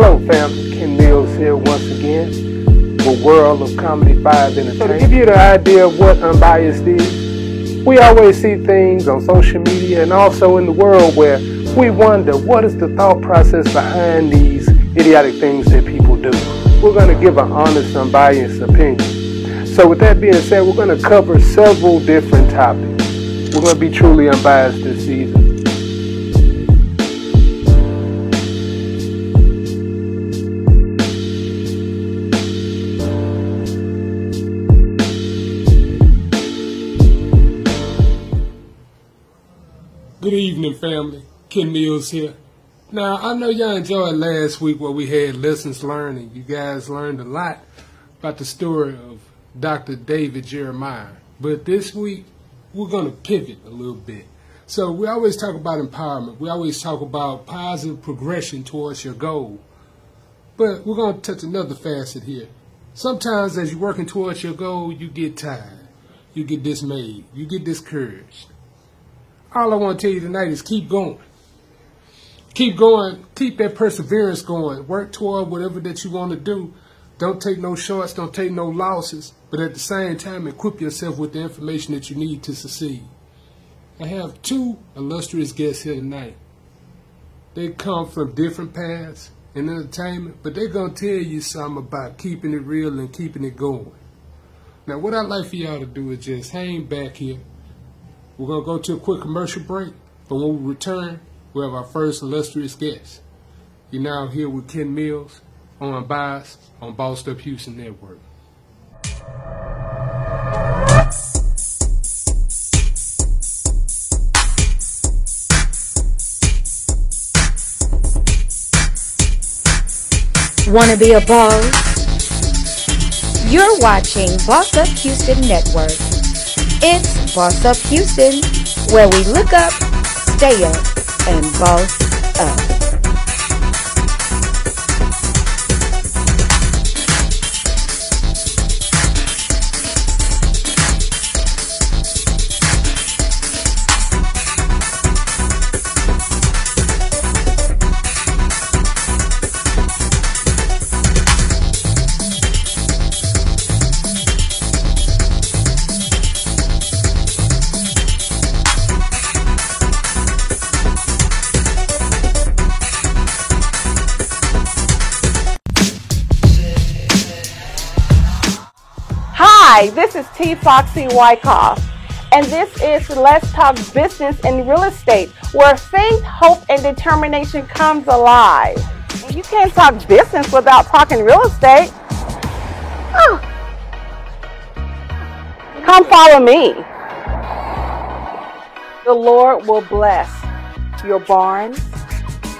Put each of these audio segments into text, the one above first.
Hello, family. Ken Mills here once again with World of Comedy 5 Entertainment. So to give you the idea of what unbiased is, we always see things on social media and also in the world where we wonder what is the thought process behind these idiotic things that people do. We're going to give an honest, unbiased opinion. So with that being said, we're going to cover several different topics. We're going to be truly unbiased this season. Good evening, family. Ken Mills here. Now, I know y'all enjoyed last week where we had lessons learned, and you guys learned a lot about the story of Dr. David Jeremiah. But this week, we're going to pivot a little bit. So, we always talk about empowerment, we always talk about positive progression towards your goal. But we're going to touch another facet here. Sometimes, as you're working towards your goal, you get tired, you get dismayed, you get discouraged all I want to tell you tonight is keep going. Keep going. Keep that perseverance going. Work toward whatever that you want to do. Don't take no shorts. Don't take no losses. But at the same time, equip yourself with the information that you need to succeed. I have two illustrious guests here tonight. They come from different paths in entertainment, but they're going to tell you something about keeping it real and keeping it going. Now, what I'd like for y'all to do is just hang back here we're going to go to a quick commercial break, but when we return, we have our first illustrious guest. You're now here with Ken Mills on Bias on Boss Up Houston Network. Wanna be a boss? You're watching Boss Up Houston Network. It's Boss Up Houston, where we look up, stay up, and boss up. Is T. Foxy Wyckoff, and this is Let's Talk Business and Real Estate, where faith, hope, and determination comes alive. You can't talk business without talking real estate. Oh. Come follow me. The Lord will bless your barns,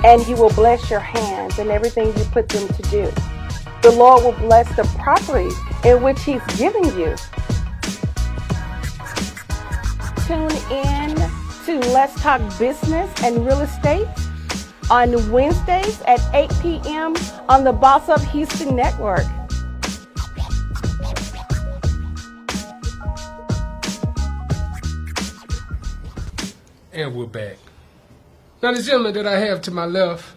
and He will bless your hands and everything you put them to do. The Lord will bless the property in which He's giving you. Tune in to Let's Talk Business and Real Estate on Wednesdays at 8 p.m. on the Boss Up Houston Network. And we're back. Now, the gentleman that I have to my left,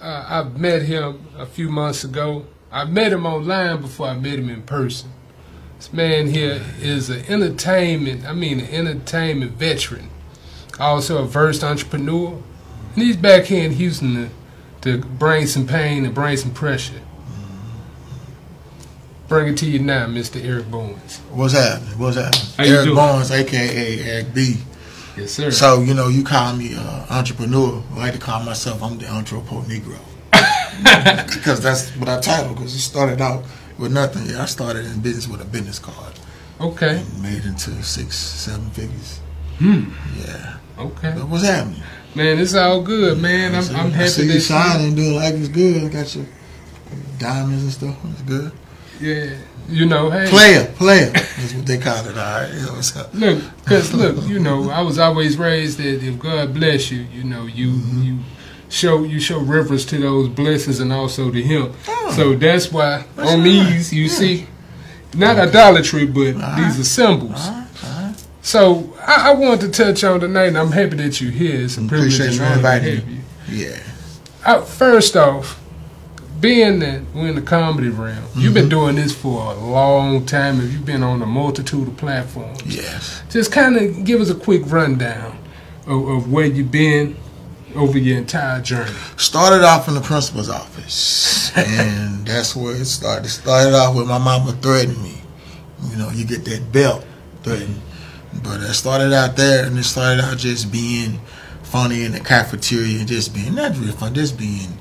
uh, I met him a few months ago. I met him online before I met him in person. This man here is an entertainment, I mean, an entertainment veteran, also a versed entrepreneur. And he's back here in Houston to, to bring some pain and bring some pressure. Bring it to you now, Mr. Eric Bowens. What's happening? What's happening? How Eric doing? Barnes, aka Eric B. Yes, sir. So you know, you call me uh, entrepreneur. I like to call myself I'm the entrepreneur Negro because that's what I title. Because it started out with nothing. Yeah, I started in business with a business card okay. made into six, seven figures. Hmm. Yeah. Okay. But what's happening? Man, it's all good, man. I'm, see, I'm I happy see that you shining, doing like it's good. I got your diamonds and stuff. It's good. Yeah. You know, hey. Player, player. That's what they call it. All right. You know what's up? Look, cause look, you know, I was always raised that if God bless you, you know, you Mm-hmm. you show you show reverence to those blessings and also to Him. Oh. So that's why That's on right. these you Yeah. see, not idolatry, but these are symbols. All right. So I, I wanted to touch on tonight, and I'm happy that you're here. It's a privilege Appreciate and honor to inviting have you. Yeah. Uh, first off, being that we're in the comedy realm, mm-hmm. you've been doing this for a long time, and you've been on a multitude of platforms. Yes. Just kind of give us a quick rundown of, of where you've been over your entire journey? Started off in the principal's office, and that's where it started. It started off with my mama threatening me. You know, you get that belt threatened. But I started out there, and it started out just being funny in the cafeteria and just being not really fun, just being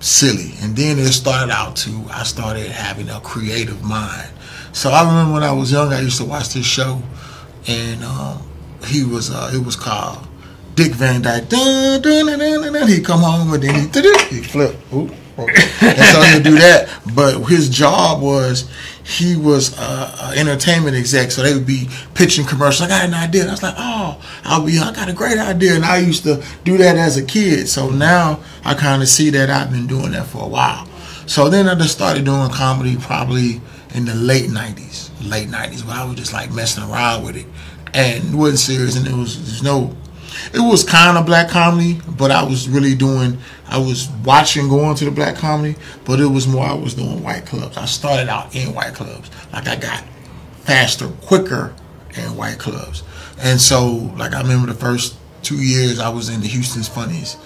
silly. And then it started out to I started having a creative mind. So I remember when I was young, I used to watch this show, and um, he was uh, it was called Dick Van Dyke. Dun, dun, dun, dun, dun, He'd come home and then he, he flip. And so he'd do that. But his job was he was uh, an entertainment exec, so they would be pitching commercials. I got an idea. And I was like, oh, I'll be. I got a great idea, and I used to do that as a kid. So now I kind of see that I've been doing that for a while. So then I just started doing comedy probably in the late '90s, late '90s, where I was just like messing around with it, and it wasn't serious, and it was there's no it was kind of black comedy, but I was really doing. I was watching going to the black comedy, but it was more I was doing white clubs. I started out in white clubs, like I got faster, quicker in white clubs, and so like I remember the first two years I was in the Houston's Funnies,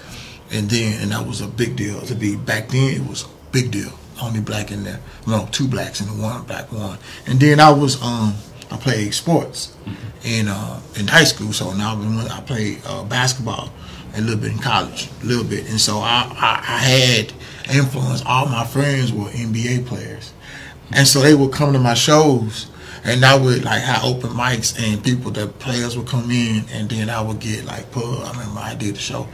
and then and that was a big deal to be back then. It was a big deal. Only black in there, no, two blacks and one black one, and then I was um I played sports in uh, in high school. So now I played uh, basketball a little bit in college, a little bit, and so I, I, I had influence. All my friends were NBA players, and so they would come to my shows, and I would like have open mics, and people that players would come in, and then I would get like put. I remember I did the show.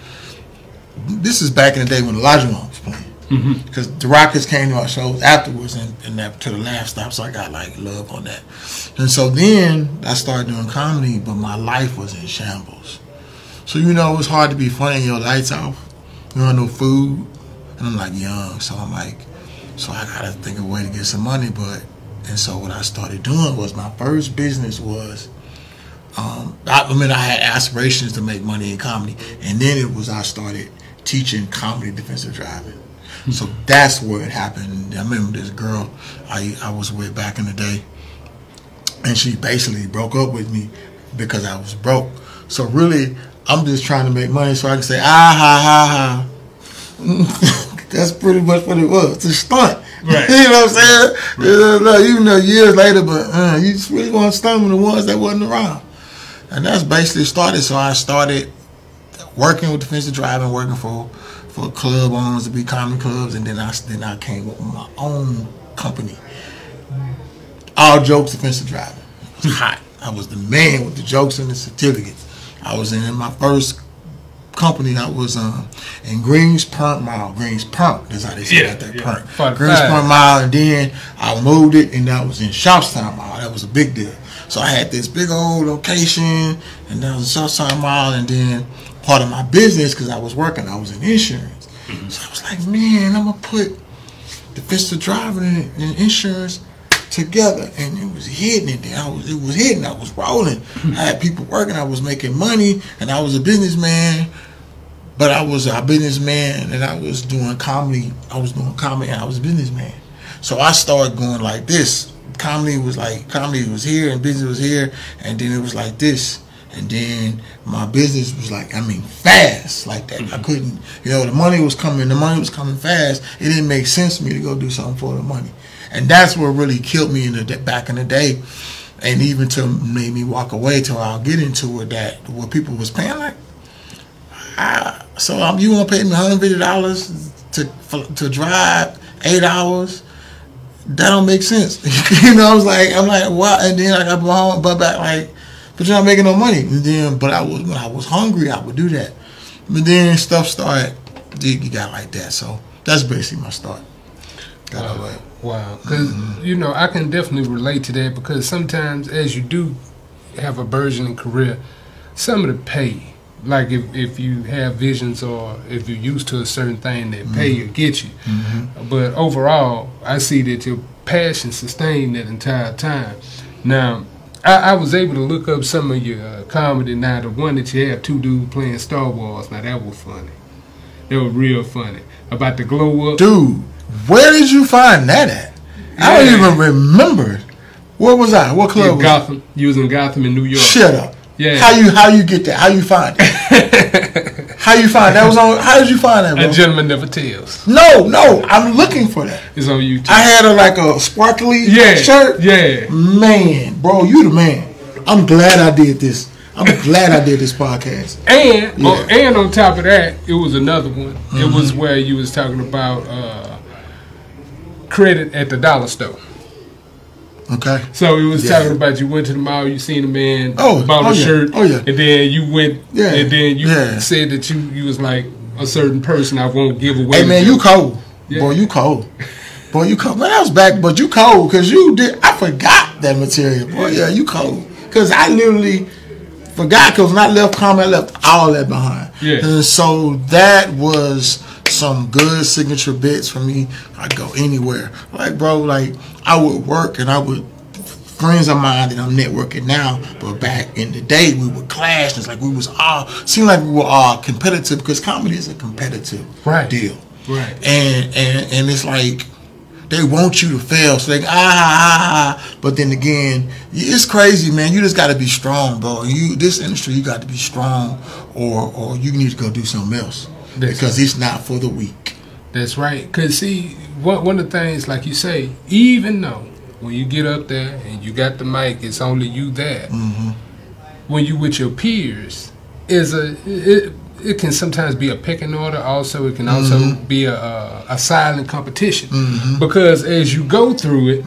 This is back in the day when Elijah was playing. Because mm-hmm. the Rockets came to our shows afterwards and, and that to the last stop, so I got like love on that. And so then I started doing comedy, but my life was in shambles. So you know it was hard to be funny. Your lights off, you don't no food, and I'm like young, so I'm like, so I gotta think of a way to get some money. But and so what I started doing was my first business was. Um, I, I mean, I had aspirations to make money in comedy, and then it was I started teaching comedy defensive driving. So that's where it happened. I remember this girl I, I was with back in the day, and she basically broke up with me because I was broke. So really, I'm just trying to make money so I can say, ah, ha, ha, ha. that's pretty much what it was. It's a stunt. Right. you know what I'm saying? Right. Even though years later, but uh, you just really want to stunt with the ones that wasn't around. And that's basically started. So I started working with defensive driving, working for for club owners to be comedy clubs, and then I then I came up with my own company. All jokes defensive driving. It was hot. I was the man with the jokes and the certificates. I was in my first company I was um, in Greens Park Mile. Greens that's how they say yeah, that yeah. Park. Greens Mile, and then I moved it, and that was in Sharpstown Mile. That was a big deal. So I had this big old location, and that was Sharpstown Mile, and then part of my business because I was working. I was in insurance, mm-hmm. so I was like, man, I'm gonna put the Vista driving and, and insurance together, and it was hitting it. I was it was hitting. I was rolling. Mm-hmm. I had people working. I was making money, and I was a businessman. But I was a businessman, and I was doing comedy. I was doing comedy, and I was a businessman. So I started going like this. Comedy was like comedy was here, and business was here, and then it was like this and then my business was like, I mean, fast like that. Mm-hmm. I couldn't, you know, the money was coming, the money was coming fast. It didn't make sense to me to go do something for the money, and that's what really killed me in the back in the day, and even to made me walk away till I'll get into it that what people was paying like. I, so um, you want to pay me hundred fifty dollars to to drive eight hours? That don't make sense. you know, I was like, I'm like, what? And then I got my home, but back like but you're not making no money. And then, but I was when I was hungry, I would do that. But then stuff started, you got like that. So that's basically my start. Got wow. Wow. Because mm-hmm. you know, I can definitely relate to that because sometimes as you do have a burgeoning career, some of the pay, like if, if you have visions or if you're used to a certain thing that mm-hmm. pay you get you. Mm-hmm. But overall, I see that your passion sustained that entire time. Now, I, I, was able to look up some of your uh, comedy now. The one that you have two dudes playing Star Wars. Now that was funny. That was real funny about the glow up. Dude, where did you find that at? I don't even remember. Where was I? What club In was Gotham. You was in Gotham in New York. Shut up. Yeah. How you how you get that? How you find it? how you find that was on? How did you find that, A gentleman never tells. No, no, I'm looking for that. It's on YouTube. I had a like a sparkly yeah. shirt. Yeah. Man, bro, you the man. I'm glad I did this. I'm glad I did this podcast. And Yeah. on, and on top of that, it was another one. It Mm-hmm. was where you was talking about uh, credit at the dollar store. Okay. So it was Yeah. talking about you went to the mall, you seen a man, Oh, oh bought oh a yeah, shirt, oh yeah. and then you went, Yeah, and then you yeah. said that you you was like a certain person. I won't give away. Hey man, you cold. Yeah. Boy, you cold. Boy, you cold. Man, I was back, but you cold because you did. I forgot that material. Boy, yeah, you cold. Because I literally forgot because when I left comment, I left all that behind. Yeah. And so that was some good signature bits for me. I go anywhere. Like, bro, like I would work and I would friends of mine that I'm networking now, but back in the day we would clash. It's like we was all seemed like we were all competitive because comedy is a competitive Right. deal. Right. And and and it's like they want you to fail. So they ah, ah, but then again, it's crazy, man. You just got to be strong, bro. You this industry, you got to be strong, or or you need to go do something else That's because it's not for the weak. That's right. Cause see, one one of the things, like you say, even though when you get up there and you got the mic, it's only you there. Mm-hmm. When you with your peers, is a it, it can sometimes be a pecking order. Also, it can also Mm-hmm. be a, a a silent competition because as you go through it.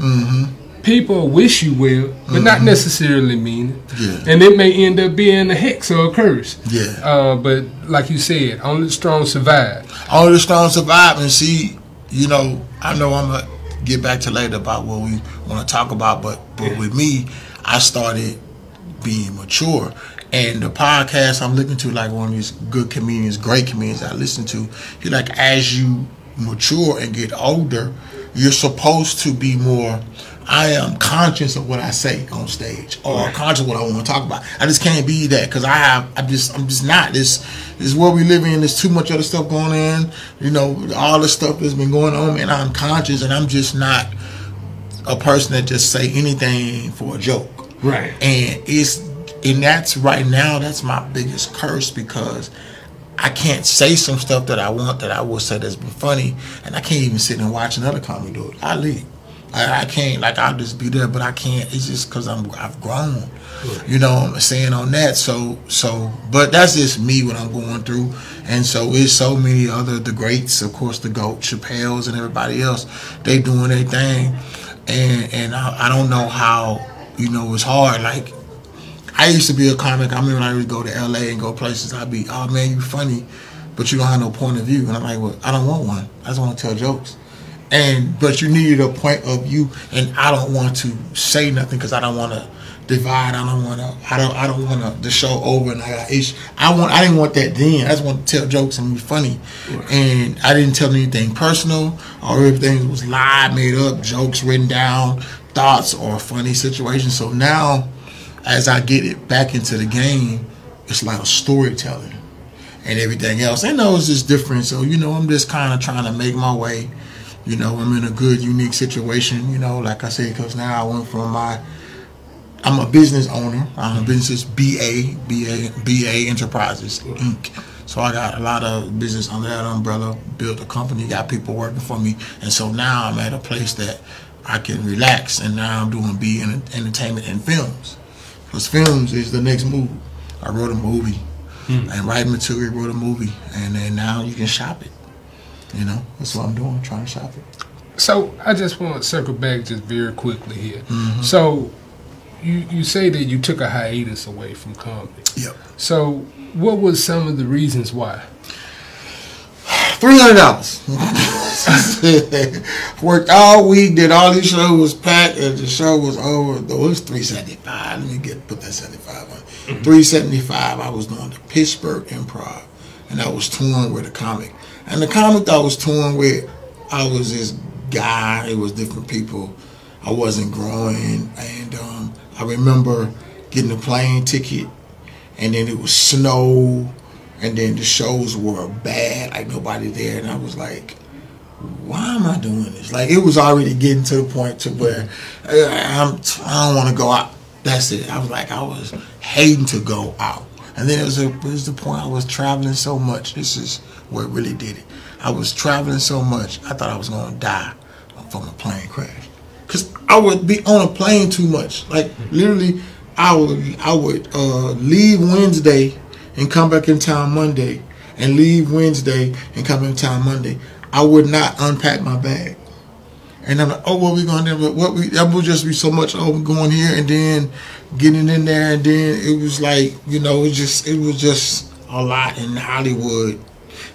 Mm-hmm. People wish you well, but not necessarily mean it. Yeah. And it may end up being a hex or a curse. Yeah. Uh, but like you said, only the strong survive. Only the strong survive and see. You know, I know I'm gonna get back to later about what we want to talk about, but but with me, I started being mature. And the podcast I'm listening to, like one of these good comedians, great comedians I listen to, he like as you mature and get older, you're supposed to be more. I am conscious of what I say on stage, or conscious of what I want to talk about. I just can't be that because I have. I just. I'm just not. This, this is where we live in. There's too much other stuff going on. You know, all the stuff that's been going on, and I'm conscious, and I'm just not a person that just say anything for a joke. Right. And it's and that's right now that's my biggest curse because I can't say some stuff that I want that I will say that's been funny and I can't even sit and watch another comedy do it. I leave. I, I can't like I'll just be there but I can't it's just because I'm I've grown. You know what I'm saying on that. So so but that's just me what I'm going through. And so it's so many other the greats, of course the GOAT, Chappelle's and everybody else, they doing their thing. And and I, I don't know how, you know, it's hard. Like I used to be a comic. I remember when I would go to LA and go places, I'd be, oh man, you funny, but you don't have no point of view. And I'm like, well, I don't want one. I just want to tell jokes. And but you needed a point of view, and I don't want to say nothing because I don't want to divide. I don't want to. I don't. I don't want to the show over and I got ish. I want. I didn't want that then. I just want to tell jokes and be funny. And I didn't tell anything personal or everything was live, made up, jokes written down, thoughts or funny situations. So now as I get it back into the game, it's like a storytelling and everything else. I know it's just different. So, you know, I'm just kind of trying to make my way. You know, I'm in a good, unique situation, you know, like I said, because now I went from my, I'm a business owner. I'm a mm-hmm. business BA, BA, BA Enterprises, Inc. So I got a lot of business under that umbrella, built a company, got people working for me. And so now I'm at a place that I can relax. And now I'm doing B entertainment and films. Because films is the next move. I wrote a movie hmm. and writing material, wrote a movie, and then now you can shop it. You know, that's what I'm doing, trying to shop it. So I just want to circle back just very quickly here. Mm-hmm. So you you say that you took a hiatus away from comedy. Yep. So what was some of the reasons why? Three hundred dollars. Worked all week, did all these shows, was packed, and the show was over. It was three seventy five. Let me get put that seventy five on. Three seventy five. I was doing the Pittsburgh Improv, and I was touring with a comic. And the comic I was touring with, I was this guy. It was different people. I wasn't growing, and um, I remember getting a plane ticket, and then it was snow and then the shows were bad, like nobody there, and I was like, why am I doing this? Like it was already getting to the point to where uh, I'm I don't want to go out. That's it. I was like I was hating to go out, and then it was a, it was the point I was traveling so much. This is what really did it. I was traveling so much. I thought I was gonna die from a plane crash, cause I would be on a plane too much. Like literally, I would I would uh, leave Wednesday and come back in town Monday, and leave Wednesday and come in town Monday. I would not unpack my bag. And I'm like, oh, what we going to do? What we, that would just be so much, oh, going here and then getting in there. And then it was like, you know, it just, it was just a lot in Hollywood.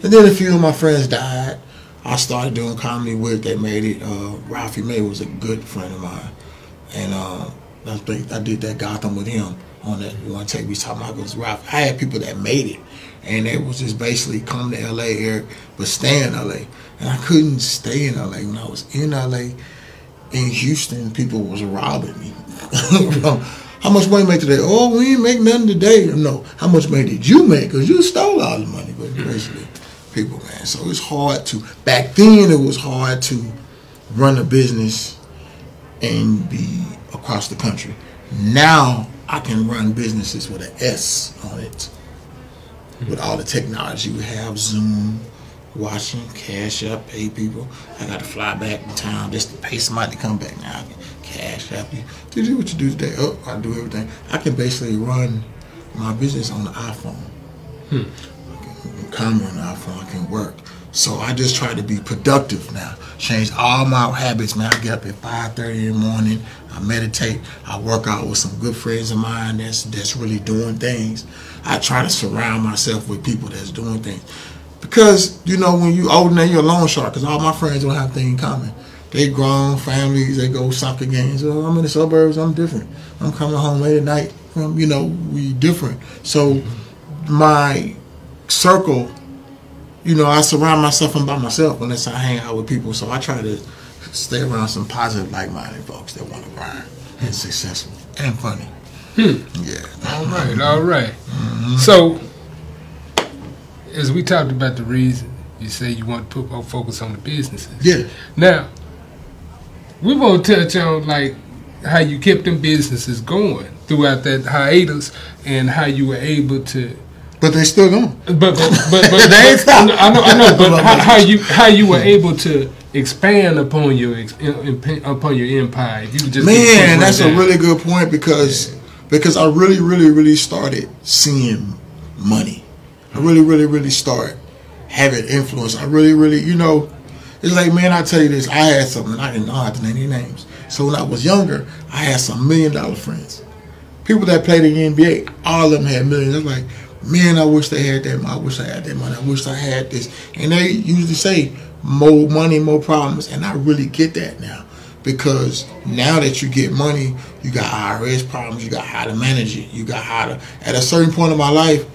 And then a few of my friends died. I started doing comedy with, they made it. Uh, Ralphie May was a good friend of mine. And uh, I think I did that Gotham with him on that. To take me talking about because Ralph, I had people that made it. And they was just basically come to LA here, but stay in LA. And I couldn't stay in LA. When I was in LA, in Houston, people was robbing me. how much money make today? Oh, we ain't make nothing today. No, how much money did you make? Because you stole all the money. But basically, people, man. So it's hard to, back then it was hard to run a business and be across the country. Now I can run businesses with an S on it. With all the technology we have, Zoom, watching, cash up, pay people. I got to fly back in town just to pay somebody to come back now. I can cash up you. To do what you do today. Oh, I do everything. I can basically run my business on the iPhone. Hmm. On. I can work. So I just try to be productive now. Change all my habits, man. I get up at 5.30 in the morning. I meditate. I work out with some good friends of mine that's that's really doing things. I try to surround myself with people that's doing things. Because, you know, when you older than you're a loan shark, because all my friends don't have things in common. They grown families, they go soccer games. Oh, I'm in the suburbs, I'm different. I'm coming home late at night from, you know, we different. So my circle, you know, I surround myself and by myself unless I hang out with people. So I try to stay around some positive, like-minded folks that want to grind and successful and funny. Hmm. Yeah. All right, all right. Mm-hmm. So as we talked about the reason you say you want to put more focus on the businesses. Yeah. Now, we want to touch on like how you kept them businesses going throughout that hiatus and how you were able to. But they still going. But but but, but they ain't, I know I know. But how, how you how you were able to expand upon your upon your empire? If you just man, that's down. a really good point because yeah. because I really really really started seeing money. I really, really, really start having influence. I really, really, you know, it's like, man, I tell you this, I had something, I didn't know how to name any names. So when I was younger, I had some million dollar friends. People that played in the NBA, all of them had millions. It's like, man, I wish they had that. I wish I had that money. I wish I had this. And they usually say, more money, more problems. And I really get that now. Because now that you get money, you got IRS problems, you got how to manage it, you got how to, at a certain point in my life,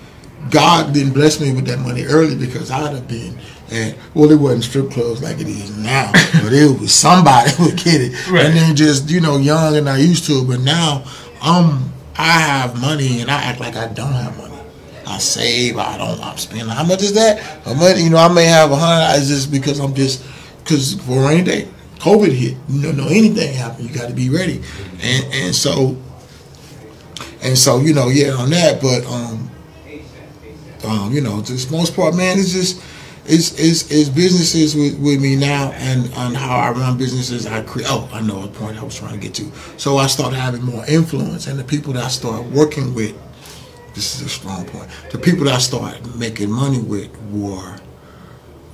God didn't bless me with that money early because I'd have been and well, it wasn't strip clubs like it is now, but it was somebody would get it, right. and then just you know young and I used to it. But now um I have money and I act like I don't have money. I save. I don't. I'm spending. How much is that? How much? You know, I may have a hundred. It's just because I'm just because for rainy day, COVID hit. You don't know anything happen. You got to be ready, and and so and so you know yeah on that. But um um, you know, the most part, man, it's just it's it's, it's businesses with, with me now and on how I run businesses. I create. Oh, I know a point I was trying to get to. So I start having more influence, and the people that I start working with. This is a strong point. The people that I started making money with were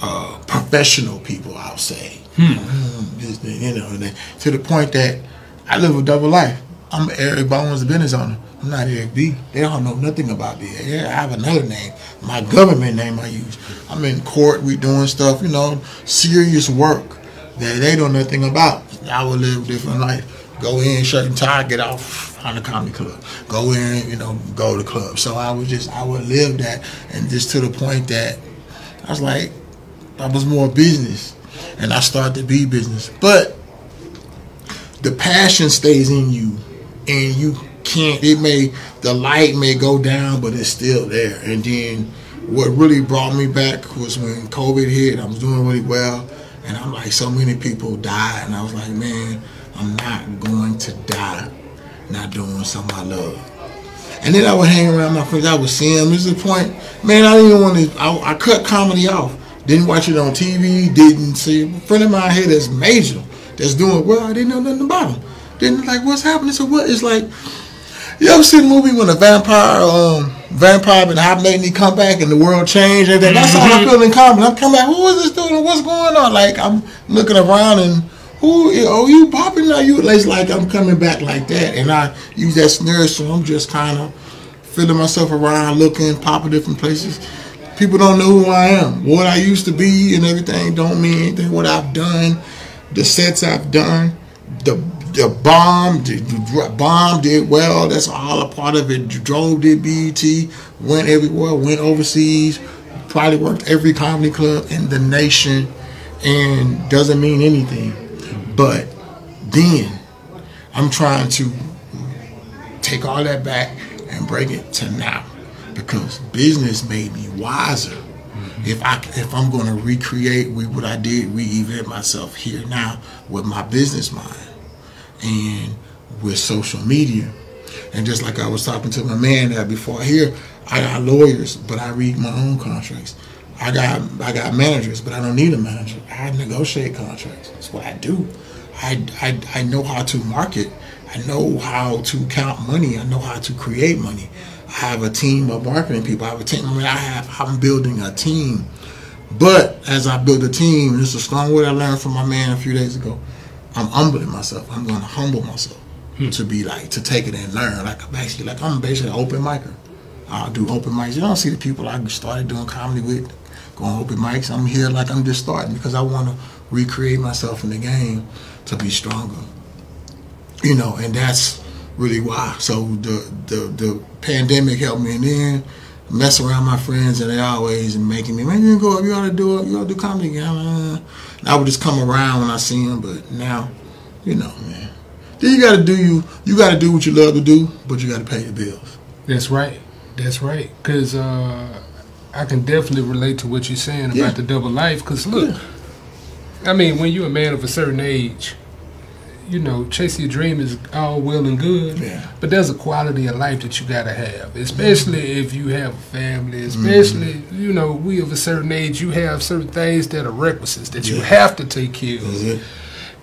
uh, professional people. I'll say, hmm. Mm, you know, to the point that I live a double life. I'm Eric Bones, business owner. I'm not Eric B. They don't know nothing about me. I have another name, my government name I use. I'm in court, we doing stuff, you know, serious work that they don't know nothing about. I would live a different life. Go in, shirt and tie, get off on the comedy club. Go in, you know, go to the club. So I was just, I would live that, and just to the point that I was like, I was more business, and I started to be business. But the passion stays in you, and you can't. It may the light may go down, but it's still there. And then what really brought me back was when COVID hit. I was doing really well, and I'm like, so many people died, and I was like, man, I'm not going to die not doing something I love. And then I would hang around my friends. I would see them. This is the point, man. I didn't even want to. I, I cut comedy off. Didn't watch it on TV. Didn't see a friend of mine here that's major, that's doing well. I didn't know nothing about him. Didn't like what's happening. So what? It's like you ever see the movie when a vampire, um, vampire been hibernating, he come back and the world changed and That's how I feel in comedy. I'm coming back. Who is this doing? What's going on? Like I'm looking around and who? Oh, you popping? Are you? It's like I'm coming back like that, and I use that snare, so I'm just kind of feeling myself around, looking, popping different places. People don't know who I am, what I used to be, and everything. Don't mean anything. What I've done, the sets I've done, the the bomb, the, the bomb did well. That's all a part of it. Drove did BET, went everywhere, went overseas, probably worked every comedy club in the nation, and doesn't mean anything. But then I'm trying to take all that back and bring it to now because business made me wiser. Mm-hmm. If I if I'm going to recreate what I did, reinvent myself here now with my business mind and with social media. And just like I was talking to my man that before here, I got lawyers, but I read my own contracts. I got I got managers, but I don't need a manager. I negotiate contracts. That's what I do. I, I, I know how to market. I know how to count money. I know how to create money. I have a team of marketing people. I have a team. I mean, I have. I'm building a team. But as I build a team, this is a strong word I learned from my man a few days ago. I'm humbling myself. I'm going to humble myself hmm. to be like to take it and learn. Like I'm actually like I'm basically an open micer. I'll do open mics. You don't see the people I started doing comedy with, going open mics. I'm here like I'm just starting because I want to recreate myself in the game to be stronger. You know, and that's really why. So the the the pandemic helped me, and then mess around my friends, and they always making me, man, you go up, you ought to do it, you ought to do comedy again. And I would just come around when I see them, but now, you know, man. Then you got to do you. You got to do what you love to do, but you got to pay your bills. That's right. That's right. Cause uh, I can definitely relate to what you're saying yeah. about the double life. Cause look. Yeah I mean, when you're a man of a certain age, you know, chasing your dream is all well and good. Yeah. But there's a quality of life that you gotta have, especially mm-hmm. if you have a family. Especially, mm-hmm. you know, we of a certain age, you have certain things that are requisites that yeah. you have to take care of. Mm-hmm.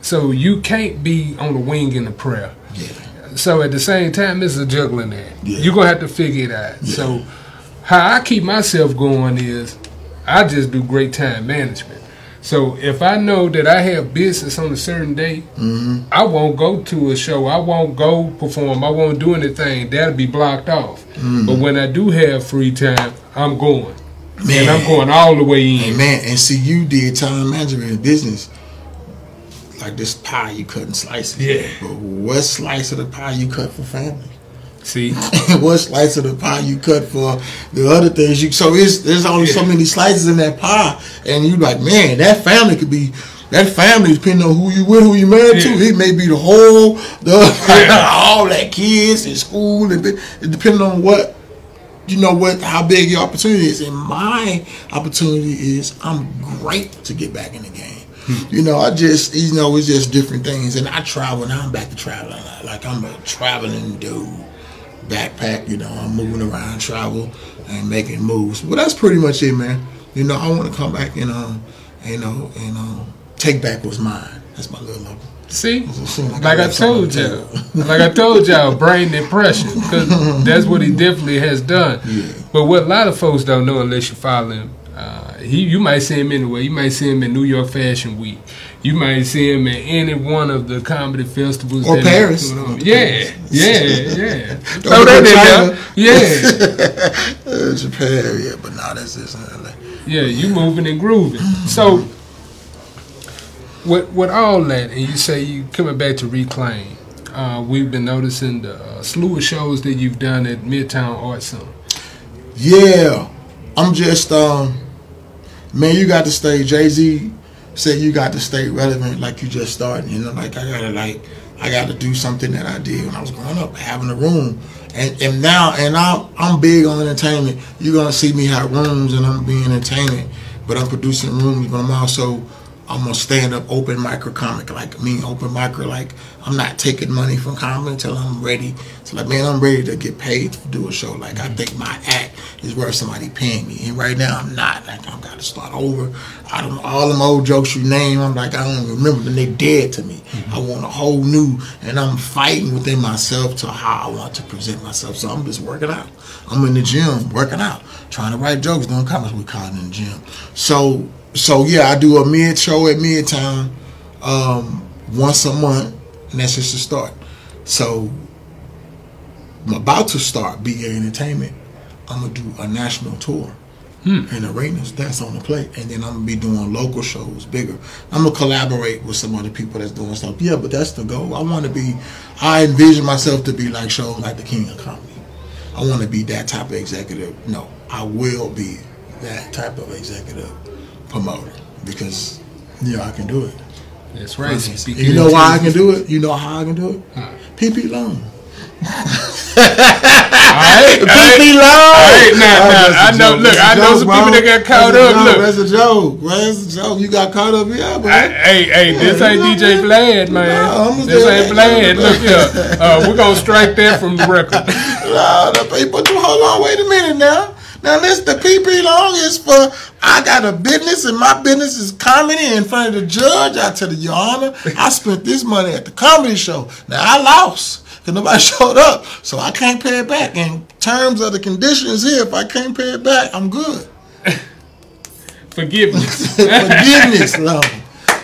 So you can't be on the wing in the prayer. Yeah. So at the same time, it's a juggling act. You're gonna have to figure it out. So how I keep myself going is, I just do great time management. So if I know that I have business on a certain day, mm-hmm. I won't go to a show. I won't go perform. I won't do anything. That'll be blocked off. Mm-hmm. But when I do have free time, I'm going. Man, and I'm going all the way in. man, and see, you did time management in business. Like this pie you cut and slice it. Yeah. But what slice of the pie you cut for family? See, what slice of the pie you cut for the other things you. So it's there's only yeah. so many slices in that pie, and you like, man, that family could be. That family, depending on who you with, who you married yeah. to, it may be the whole, the yeah. all that kids in school, and depending on what you know what how big your opportunity is. And my opportunity is I'm great to get back in the game. Hmm. You know, I just you know it's just different things, and I travel now. I'm back to traveling. Like I'm a traveling dude backpack. You know, I'm moving around, travel, and making moves. But that's pretty much it, man. You know, I want to come back and um, you know, and um, take back what's mine. That's my little level. See, like, like I, I told y'all, like I told y'all, brain depression, because that's what he definitely has done. Yeah. But what a lot of folks don't know, unless you follow him, uh, he you might see him anywhere. You might see him in New York Fashion Week. You might see him at any one of the comedy festivals. Or Paris. Yeah, yeah, yeah. Throw that in there. Yeah. Japan, yeah, but now that's this. Yeah, you moving and grooving. So, with with all that, and you say you coming back to reclaim. Uh, we've been noticing the uh, slew of shows that you've done at Midtown Art Center. Yeah, I'm just um, man, you got to stay. Jay Z say you got to stay relevant like you just started. You know, like I gotta like I got to do something that I did when I was growing up, having a room. And, and now, and I'm, I'm big on entertainment. You're to see me have rooms and I'm being entertainment, but I'm producing rooms, but I'm also I'm a stand up open micro comic. Like me, open micro, like I'm not taking money from comedy until I'm ready. So like, man, I'm ready to get paid to do a show. Like I think my act is worth somebody paying me. And right now I'm not. Like I've got to start over. I don't all them old jokes you name. I'm like I don't remember them. They dead to me. Mm-hmm. I want a whole new, and I'm fighting within myself to how I want to present myself. So I'm just working out. I'm in the gym working out, trying to write jokes, doing comics. We call it in the gym. So so yeah, I do a mid show at Midtown um, once a month, and that's just a start. So I'm about to start BA Entertainment. I'm gonna do a national tour hmm. in arenas. That's on the plate, and then I'm gonna be doing local shows, bigger. I'm gonna collaborate with some other people that's doing stuff. Yeah, but that's the goal. I want to be. I envision myself to be like shows like the King of Comedy. I want to be that type of executive. No, I will be that type of executive promoter because you know I can do it. That's right. You know why I can do it? You know how I can do it? Huh. PP loan. all right, PP loan. All right, now, now, I know. Look, I know some people that got caught up. Look, that's a joke. That's a joke. You got caught up here, man. Hey, hey, this ain't DJ Vlad, man. No, this ain't Vlad. Look here, uh, we're gonna strike that from the record. no, the people. Hold on, wait a minute now. Now listen, the PP loan is for I got a business and my business is comedy in front of the judge. I tell you, Your Honor, I spent this money at the comedy show. Now I lost because nobody showed up, so I can't pay it back. In terms of the conditions here, if I can't pay it back, I'm good. Forgiveness. Forgiveness, love.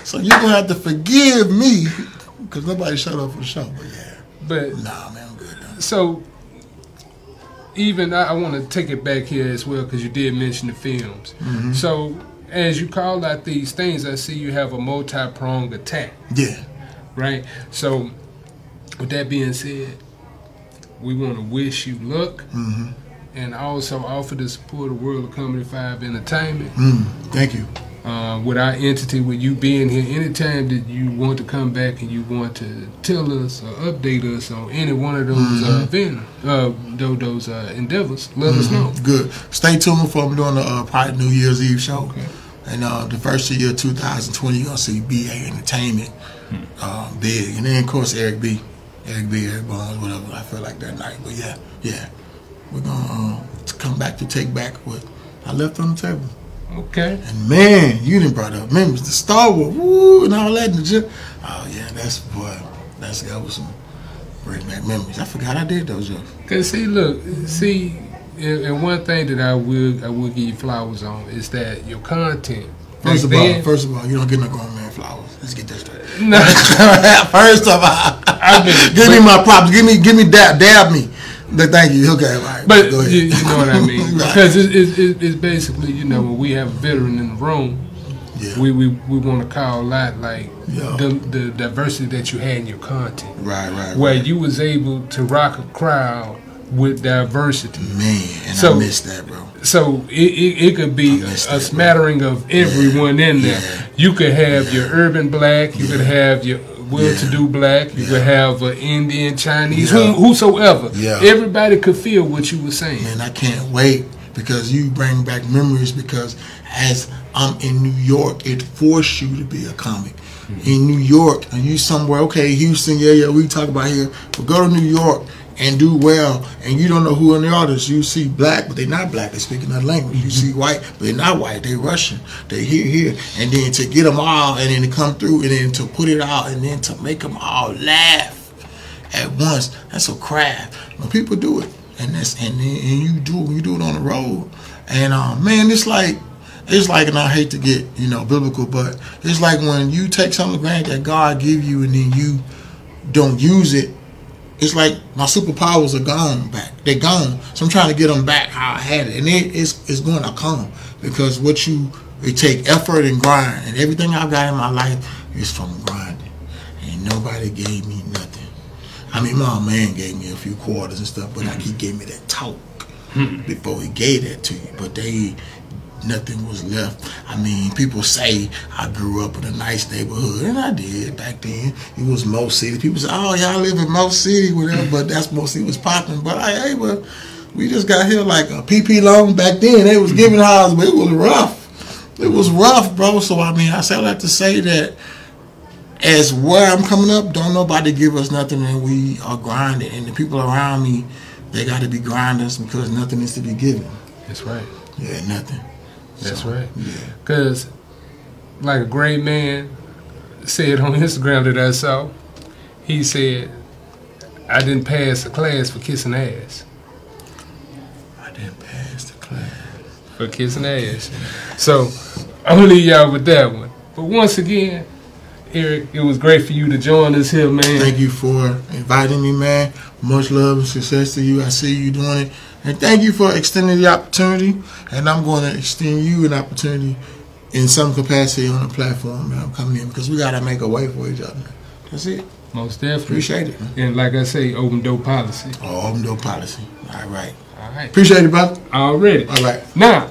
So you're gonna have to forgive me because nobody showed up for the show. But yeah. But nah, man, I'm good. So even I, I want to take it back here as well because you did mention the films. Mm-hmm. So as you call out these things, I see you have a multi-pronged attack. Yeah. Right. So with that being said, we want to wish you luck. Mm-hmm. And also offer the support of World of Comedy 5 Entertainment. Mm, thank you uh, with our entity, with you being here, anytime that you want to come back and you want to tell us or update us on any one of those uh, mm-hmm. uh, events, those uh, endeavors, let mm-hmm. us know. Good. Stay tuned for I'm doing the uh, Pride New Year's Eve show. Okay. And uh, the first year, of 2020, you're going to see BA Entertainment hmm. big. And then, of course, Eric B. Eric B. Eric Bones, whatever. I feel like that night. But yeah, yeah. We're going to come back to take back what I left on the table. Okay. And man, you didn't brought up memories, the Star Wars, woo, and all that the. Oh yeah, that's boy, that's that was some great memories. I forgot I did those. Jokes. Cause see, look, see, and one thing that I will I will give you flowers on is that your content. First of all, first of all, you don't get no grown man flowers. Let's get that straight. No. first of all, give me my props. Give me, give me dab, dab me. Thank you. Okay, right. But you, you, know what I mean? Because it, it, it's basically, you know, when we have a veteran in the room, yeah. we, we, we want to call that like yeah. the, the diversity that you had in your content. Right, right. Where right. you was able to rock a crowd with diversity. Man, and so, I missed that, bro. So it, it, it could be a, that, smattering bro. of everyone yeah. in there. You could have your urban black, you could have your well-to-do black. You could have an Indian, Chinese, whosoever. Yeah. Everybody could feel what you were saying. Man, I can't wait because you bring back memories. Because as I'm in New York, it forced you to be a comic. Mm-hmm. In New York, and you somewhere, okay, Houston, yeah, yeah, we talk about here, but go to New York and do well, and you don't know who in the audience. You see black, but they're not black. They speak another language. You see white, but they're not white. They're Russian. They here, here, and then to get them all, and then to come through, and then to put it out, and then to make them all laugh at once. That's a craft. When people do it, and that's and, and you do you do it on the road, and um, man, it's like it's like, and I hate to get you know biblical, but it's like when you take something granted that God give you, and then you don't use it it's like my superpowers are gone back. They're gone. So I'm trying to get them back how I had it. And it, it's, it's going to come because what you, it take effort and grind. And everything I've got in my life is from grinding. And nobody gave me nothing. I mean, my man gave me a few quarters and stuff, but like he gave me that talk hmm. before he gave that to you. But they nothing was left. I mean, people say I grew up in a nice neighborhood, and I did back then. It was Mo City. People say, "Oh, y'all live in Mo City, whatever," but that's Mo City was popping. But I, hey, well, we just got here like a PP loan back then. They was giving houses, but it was rough. It was rough, bro. So I mean, I say that to say that as where I'm coming up, don't nobody give us nothing, and we are grinding. And the people around me, they got to be grinders because nothing is to be given. That's right. Yeah, nothing. That's So, right. Yeah. Because, like a great man said on Instagram that I saw, he said, I didn't pass the class for kissing ass. I didn't pass the class. For kissing ass. So, I'm going to leave y'all with that one. But once again, Eric, it was great for you to join us here, man. Thank you for inviting me, man. Much love and success to you. I see you doing it. And thank you for extending the opportunity. And I'm going to extend you an opportunity in some capacity on the platform I'm coming in because we got to make a way for each other. That's it. Most definitely. Appreciate it. Man. And like I say, open door policy. Oh, open door policy. All right. All right. Appreciate it, brother. Already. All right. Now,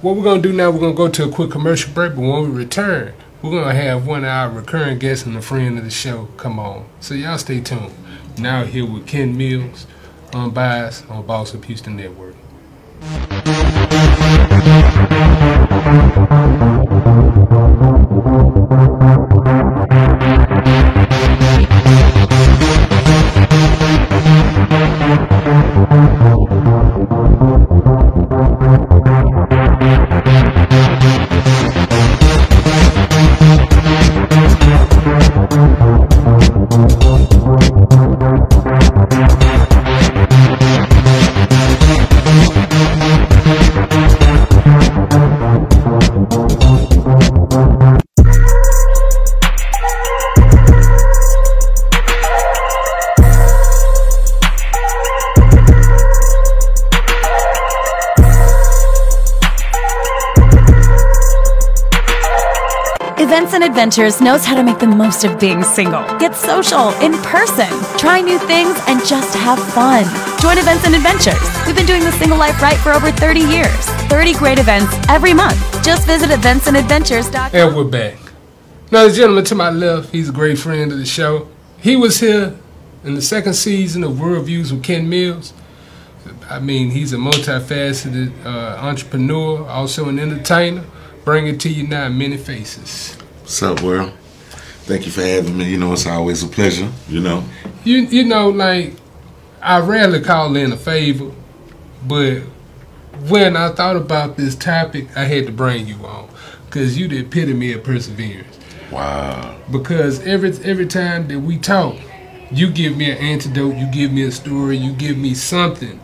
what we're gonna do now, we're gonna go to a quick commercial break, but when we return, we're gonna have one of our recurring guests and a friend of the show come on. So y'all stay tuned. Now here with Ken Mills, unbiased on Boss Up Houston Network. Adventures knows how to make the most of being single. Get social, in person, try new things, and just have fun. Join Events and Adventures. We've been doing the single life right for over 30 years. 30 great events every month. Just visit eventsandadventures.com. And we're back. Now, the gentleman to my left, he's a great friend of the show. He was here in the second season of World Views with Ken Mills. I mean, he's a multifaceted uh, entrepreneur, also an entertainer. Bring it to you now many faces. What's up, world? Thank you for having me. You know, it's always a pleasure. You know, You you know, like I rarely call in a favor, but when I thought about this topic, I had to bring you on because you the epitome of perseverance. wow. Because every every time that we talk, you give me an antidote, you give me a story, you give me something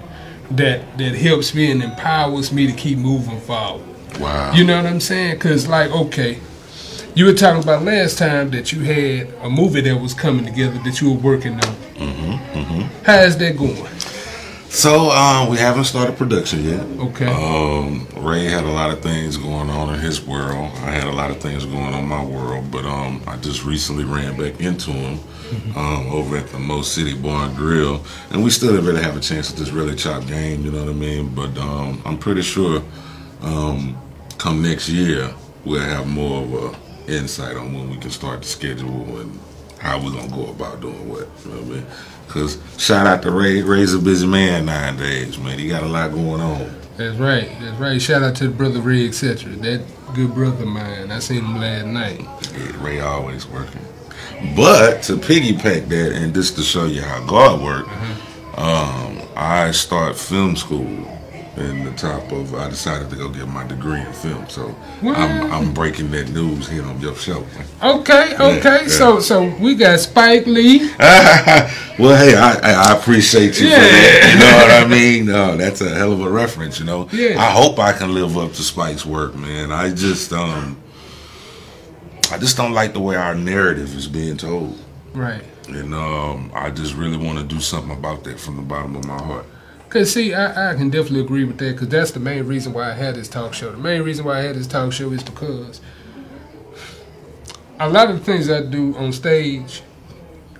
that that helps me and empowers me to keep moving forward. Wow. You know what I'm saying? Cause like, okay, you were talking about last time that you had a movie that was coming together that you were working on. Mm-hmm, mm-hmm. How's that going? So, um, we haven't started production yet. Okay. Um, Ray had a lot of things going on in his world. I had a lot of things going on in my world, but um, I just recently ran back into him um, over at the Mo City Bar and Grill, and we still didn't really have a chance to just really chop game. You know what I mean? But um, I'm pretty sure um, come next year we'll have more of a insight on when we can start the schedule and how we're gonna go about doing what. You know what I mean? Because shout out to Ray. Ray's a busy man nowadays, man. He got a lot going on. That's right. That's right. Shout out to the brother Ray, etc. That good brother of mine. I seen him last night. Yeah, Ray always working. But to piggyback that, and just to show you how God worked, um, I start film school in the top of. I decided to go get my degree in film, so I'm, I'm breaking that news here on your show. Okay, okay. yeah. So so we got Spike Lee. well, hey, I, I appreciate you for that. You know what I mean? Uh, that's a hell of a reference. You know. Yeah. I hope I can live up to Spike's work, man. I just um, I just don't like the way our narrative is being told. Right. And um, I just really want to do something about that from the bottom of my heart. Cause see, I, I can definitely agree with that. Cause that's the main reason why I had this talk show. The main reason why I had this talk show is because a lot of the things I do on stage,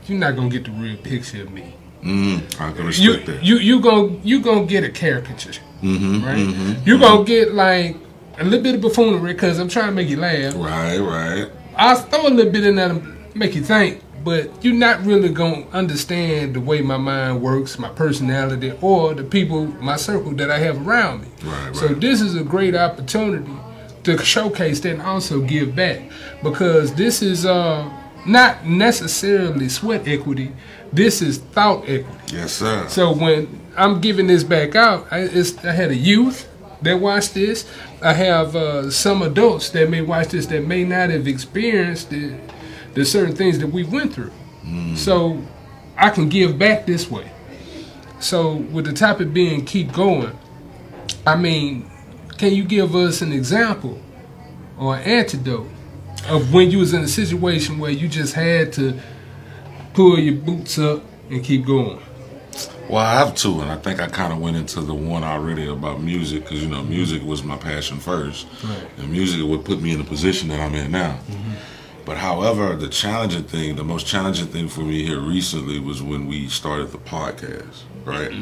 you're not gonna get the real picture of me. Mm, I can You respect that. you you gonna you gonna get a caricature, mm-hmm, right? mm-hmm, you gonna get like a little bit of buffoonery because I'm trying to make you laugh. Right, right. I'll throw a little bit in there to make you think, but you're not really going to understand the way my mind works, my personality, or the people, my circle that I have around me. Right, So this is a great opportunity to showcase that and also give back because this is uh, not necessarily sweat equity. This is thought equity. Yes, sir. So when I'm giving this back out, I, it's, I had a youth that watched this. I have uh, some adults that may watch this that may not have experienced the, the certain things that we went through. So I can give back this way. So with the topic being keep going, I mean, can you give us an example or an antidote of when you was in a situation where you just had to pull your boots up and keep going? Well, I have two, and I think I kind of went into the one already about music because you know music was my passion first, Right. and music would put me in the position that I'm in now. Mm-hmm. But however, the challenging thing, the most challenging thing for me here recently was when we started the podcast, right?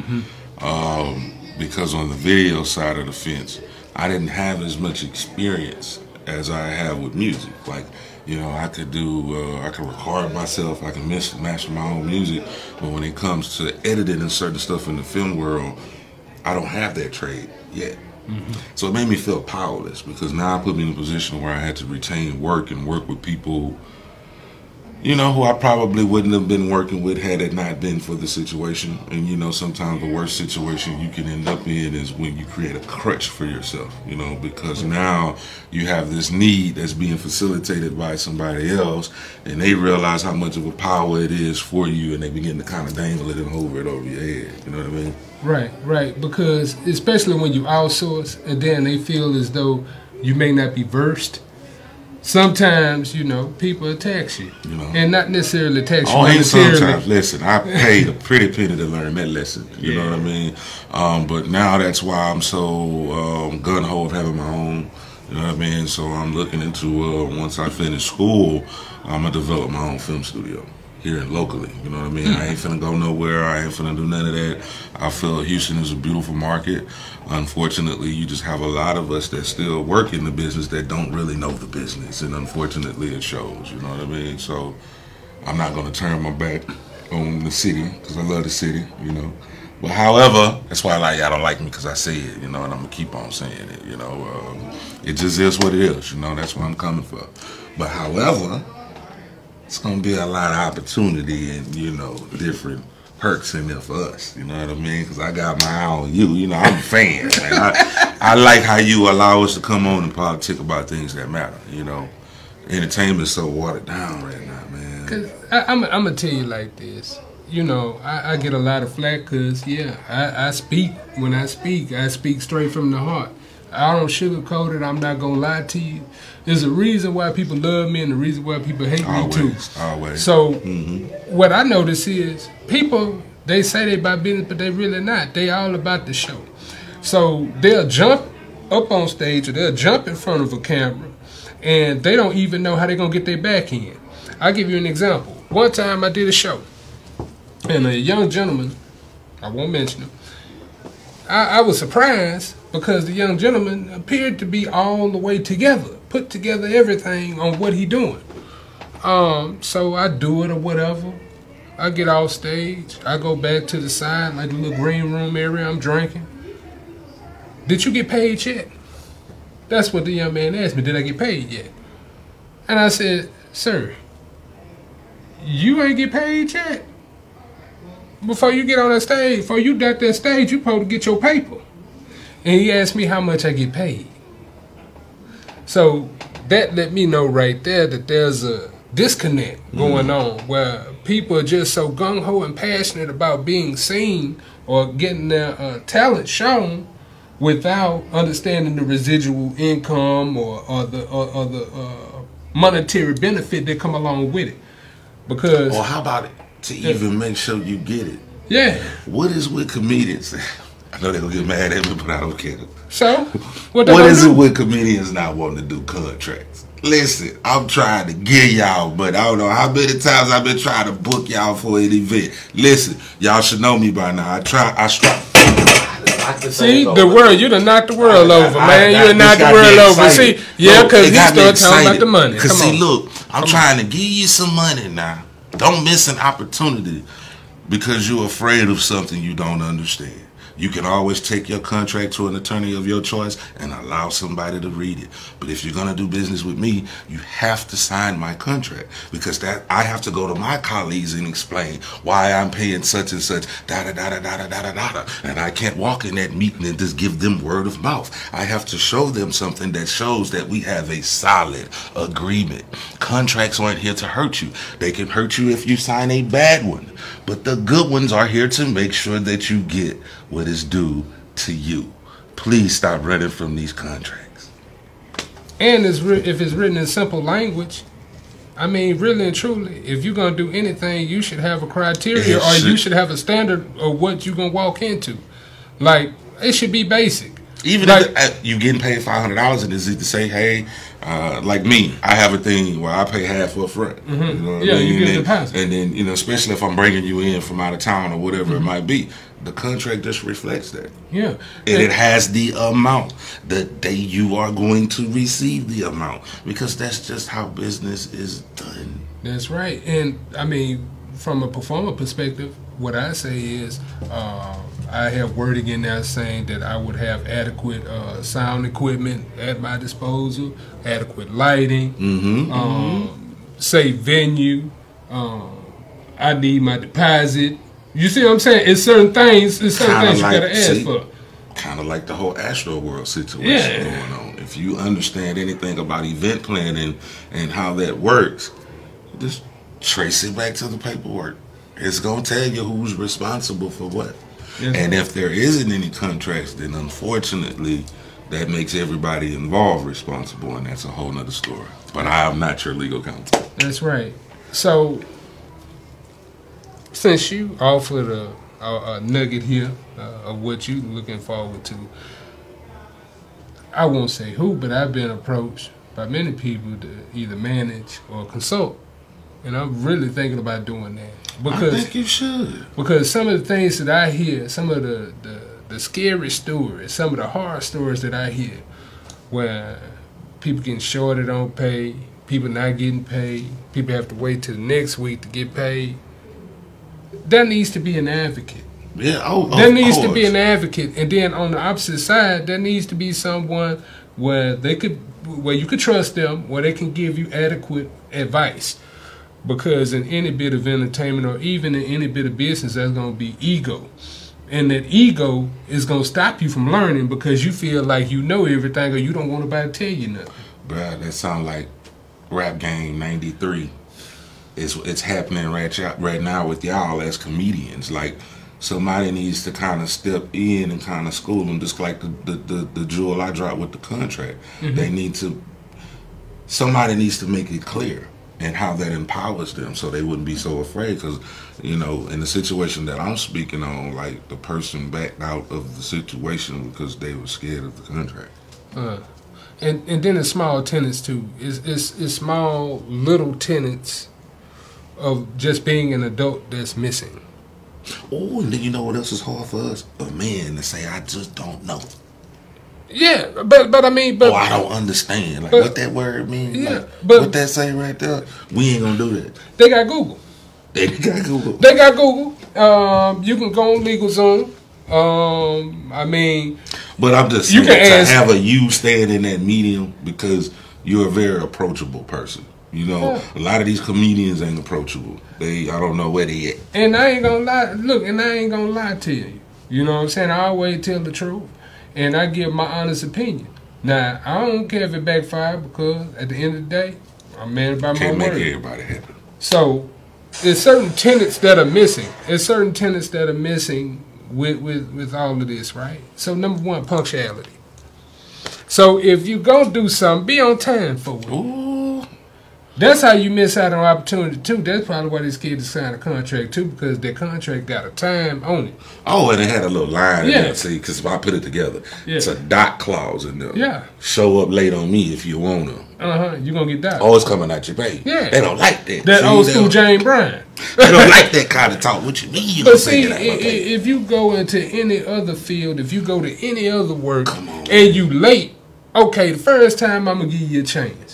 Um, because on the video side of the fence, I didn't have as much experience as I have with music. Like, you know, I could do, uh, I could record myself, I can mix, master my own music, but when it comes to editing and certain stuff in the film world, I don't have that trade yet. So it made me feel powerless because now I put me in a position where I had to retain work and work with people, you know, who I probably wouldn't have been working with had it not been for the situation. And you know, sometimes the worst situation you can end up in is when you create a crutch for yourself, you know, because now you have this need that's being facilitated by somebody else and they realize how much of a power it is for you and they begin to kind of dangle it and hover it over your head. You know what I mean? Right, right. Because especially when you outsource and then they feel as though you may not be versed. Sometimes, you know, people attack you. You know. And not necessarily attack you Oh, ain't sometimes. Listen, I paid a pretty penny to learn that lesson. You know what I mean? Um, but now that's why I'm so um, gun ho of having my own. You know what I mean? So I'm looking into uh, once I finish school, I'm gonna develop my own film studio here locally. You know what I mean? I ain't finna go nowhere. I ain't finna do none of that. I feel Houston is a beautiful market. Unfortunately, you just have a lot of us that still work in the business that don't really know the business, and unfortunately, it shows. You know what I mean? So. I'm not to turn my back on the city because I love the city, you know. But however, that's why I like y'all don't like me because I say it, you know, and I'm gonna keep on saying it, you know. Um, it just is what it is, you know. That's what I'm coming for. But however, it's gonna be a lot of opportunity and you know different perks in there for us. You know what I mean? Because I got my eye on you. You know, I'm a fan. man. I, I like how you allow us to come on and politic about things that matter. You know, entertainment's so watered down right now, man. Cause I, I'm, I'm gonna tell you like this. You know, I, I get a lot of flack because yeah, I, I speak when I speak. I speak straight from the heart. I don't sugarcoat it. I'm not gonna lie to you. There's a reason why people love me and the reason why people hate me too. Always, always. So mm-hmm. what I notice is people they say they about business, but they really not. They all about the show. So they'll jump up on stage or they'll jump in front of a camera, and they don't even know how they're gonna get their back in. I'll give you an example. One time I did a show, and a young gentleman, I won't mention him, I, I was surprised because the young gentleman appeared to be all the way together, put together everything on what he doing. Um, so I do it or whatever. I get off stage. I go back to the side, like the little green room area. I'm drinking. Did you get paid yet? That's what the young man asked me. Did I get paid yet? And I said, Sir, you ain't get paid yet. Before you get on that stage, before you got that stage, you supposed to get your paper. And he asked me how much I get paid. So that let me know right there that there's a disconnect going on where people are just so gung ho and passionate about being seen or getting their uh, talent shown without understanding the residual income or, or the or, or the uh, monetary benefit that come along with it. Because Or how about it to even make sure you get it? yeah, What is with comedians? I know they're gonna get mad at me, but I don't care. so what, What is do? it with comedians not wanting to do contracts? Listen, I'm trying to get y'all, but I don't know how many times I've been trying to book y'all for an event. Listen, y'all should know me by now. I try, I the See the world, you done knocked the world I- over, I- man. I- you done knocked the world over. See, yeah, because you start talking about the money. Cause Come see, on. look, I'm trying to give you some money now. Don't miss an opportunity because you're afraid of something you don't understand. You can always take your contract to an attorney of your choice and allow somebody to read it. But if you're gonna do business with me, you have to sign my contract because that I have to go to my colleagues and explain why I'm paying such and such da da da da da da da da. And I can't walk in that meeting and just give them word of mouth. I have to show them something that shows that we have a solid agreement. Contracts aren't here to hurt you. They can hurt you if you sign a bad one. But the good ones are here to make sure that you get what is due to you. Please stop running from these contracts. And it's if it's written in simple language, I mean, really and truly, if you're gonna do anything, you should have a criteria, It or you should- should have a standard of what you're gonna walk into. Like it should be basic. Even Like- if uh, you getting paid five hundred dollars, and is it to say, hey, uh, like me, I have a thing where I pay half up front. You know what Mm-hmm. Yeah, I mean? you get and, then, deposit. and then you know, especially if I'm bringing you in from out of town or whatever Mm-hmm. it might be, the contract just reflects that. Yeah, And it has the amount the day you are going to receive the amount because that's just how business is done. That's right. And I mean, from a performer perspective, what I say is uh, I have wording in there saying that I would have adequate uh, sound equipment at my disposal, adequate lighting, Mm-hmm. um, safe venue. Um, I need my deposit. You see what I'm saying? It's certain things. It's certain Kinda things like- you gotta ask see? for. kind of like the whole Astroworld situation Yeah. going on. If you understand anything about event planning and how that works, just trace it back to the paperwork. It's gonna tell you who's responsible for what. And if there isn't any contracts, then unfortunately, that makes everybody involved responsible, and that's a whole nother story. But I am not your legal counsel. That's right. So, since you offered a, a, a nugget here uh, of what you're looking forward to, I won't say who, but I've been approached by many people to either manage or consult, and I'm really thinking about doing that because I think you should. because some of the things that I hear, some of the, the, the scary stories, some of the horror stories that I hear, where people getting shorted on pay, people not getting paid, people have to wait till the next week to get paid. There needs to be an advocate. Yeah. Oh, There needs to be an advocate, and then on the opposite side, there needs to be someone where they could, where you could trust them, where they can give you adequate advice. Because in any bit of entertainment or even in any bit of business, there's going to be ego, and that ego is going to stop you from learning because you feel like you know everything or you don't want nobody to tell you nothing. Bruh, that sound like Rap Game '93. It's it's happening right right now with y'all as comedians. Like somebody needs to kind of step in and kind of school them, just like the the, the, the jewel I dropped with the contract. Mm-hmm. They need to. Somebody needs to make it clear and how that empowers them, so they wouldn't be so afraid. Because you know, in the situation that I'm speaking on, like the person backed out of the situation because they were scared of the contract. Uh, and and then it's small tenants too. It's, it's it's small little tenants of just being an adult that's missing. Oh, and then you know what else is hard for us? A man to say, I just don't know. Yeah, but but I mean, but oh, I don't understand. Like but- what that word means. Yeah, like, but- what that say right there? We ain't gonna do that. they got Google. They got Google. They got Google. Um, you can go on LegalZoom. Um, I mean, But I'm just You saying can to ask- have a you stand in that medium because you're a very approachable person. You know, Yeah. a lot of these comedians ain't approachable. They, I don't know where they at. and I ain't gonna lie. Look, and I ain't gonna lie to you. You know what I'm saying? I always tell the truth, and I give my honest opinion. Now, I don't care if it backfire because at the end of the day, I'm man by my Can't make word. everybody happy. So, there's certain tenets that are missing. There's certain tenets that are missing with, with, with all of this, right? So, number one, punctuality. So, if you gonna do something, be on time for it. Ooh, That's how you miss out on opportunity too. That's probably why these kids sign a contract too, because their contract got a time on it. Oh, and it had a little line Yeah. in there. See, because if I put it together, Yeah. it's a dot clause in there. Yeah. Show up late on me if you want to. Uh huh. You gonna get that? Oh, it's coming out your pay. Yeah. They don't like that. that See, old school Jane Bryan. They don't like that kind of talk. What you mean you But see, take i- it out i- my pay? if you go into any other field, if you go to any other work, on, and you late, okay, the first time I'm gonna give you a chance.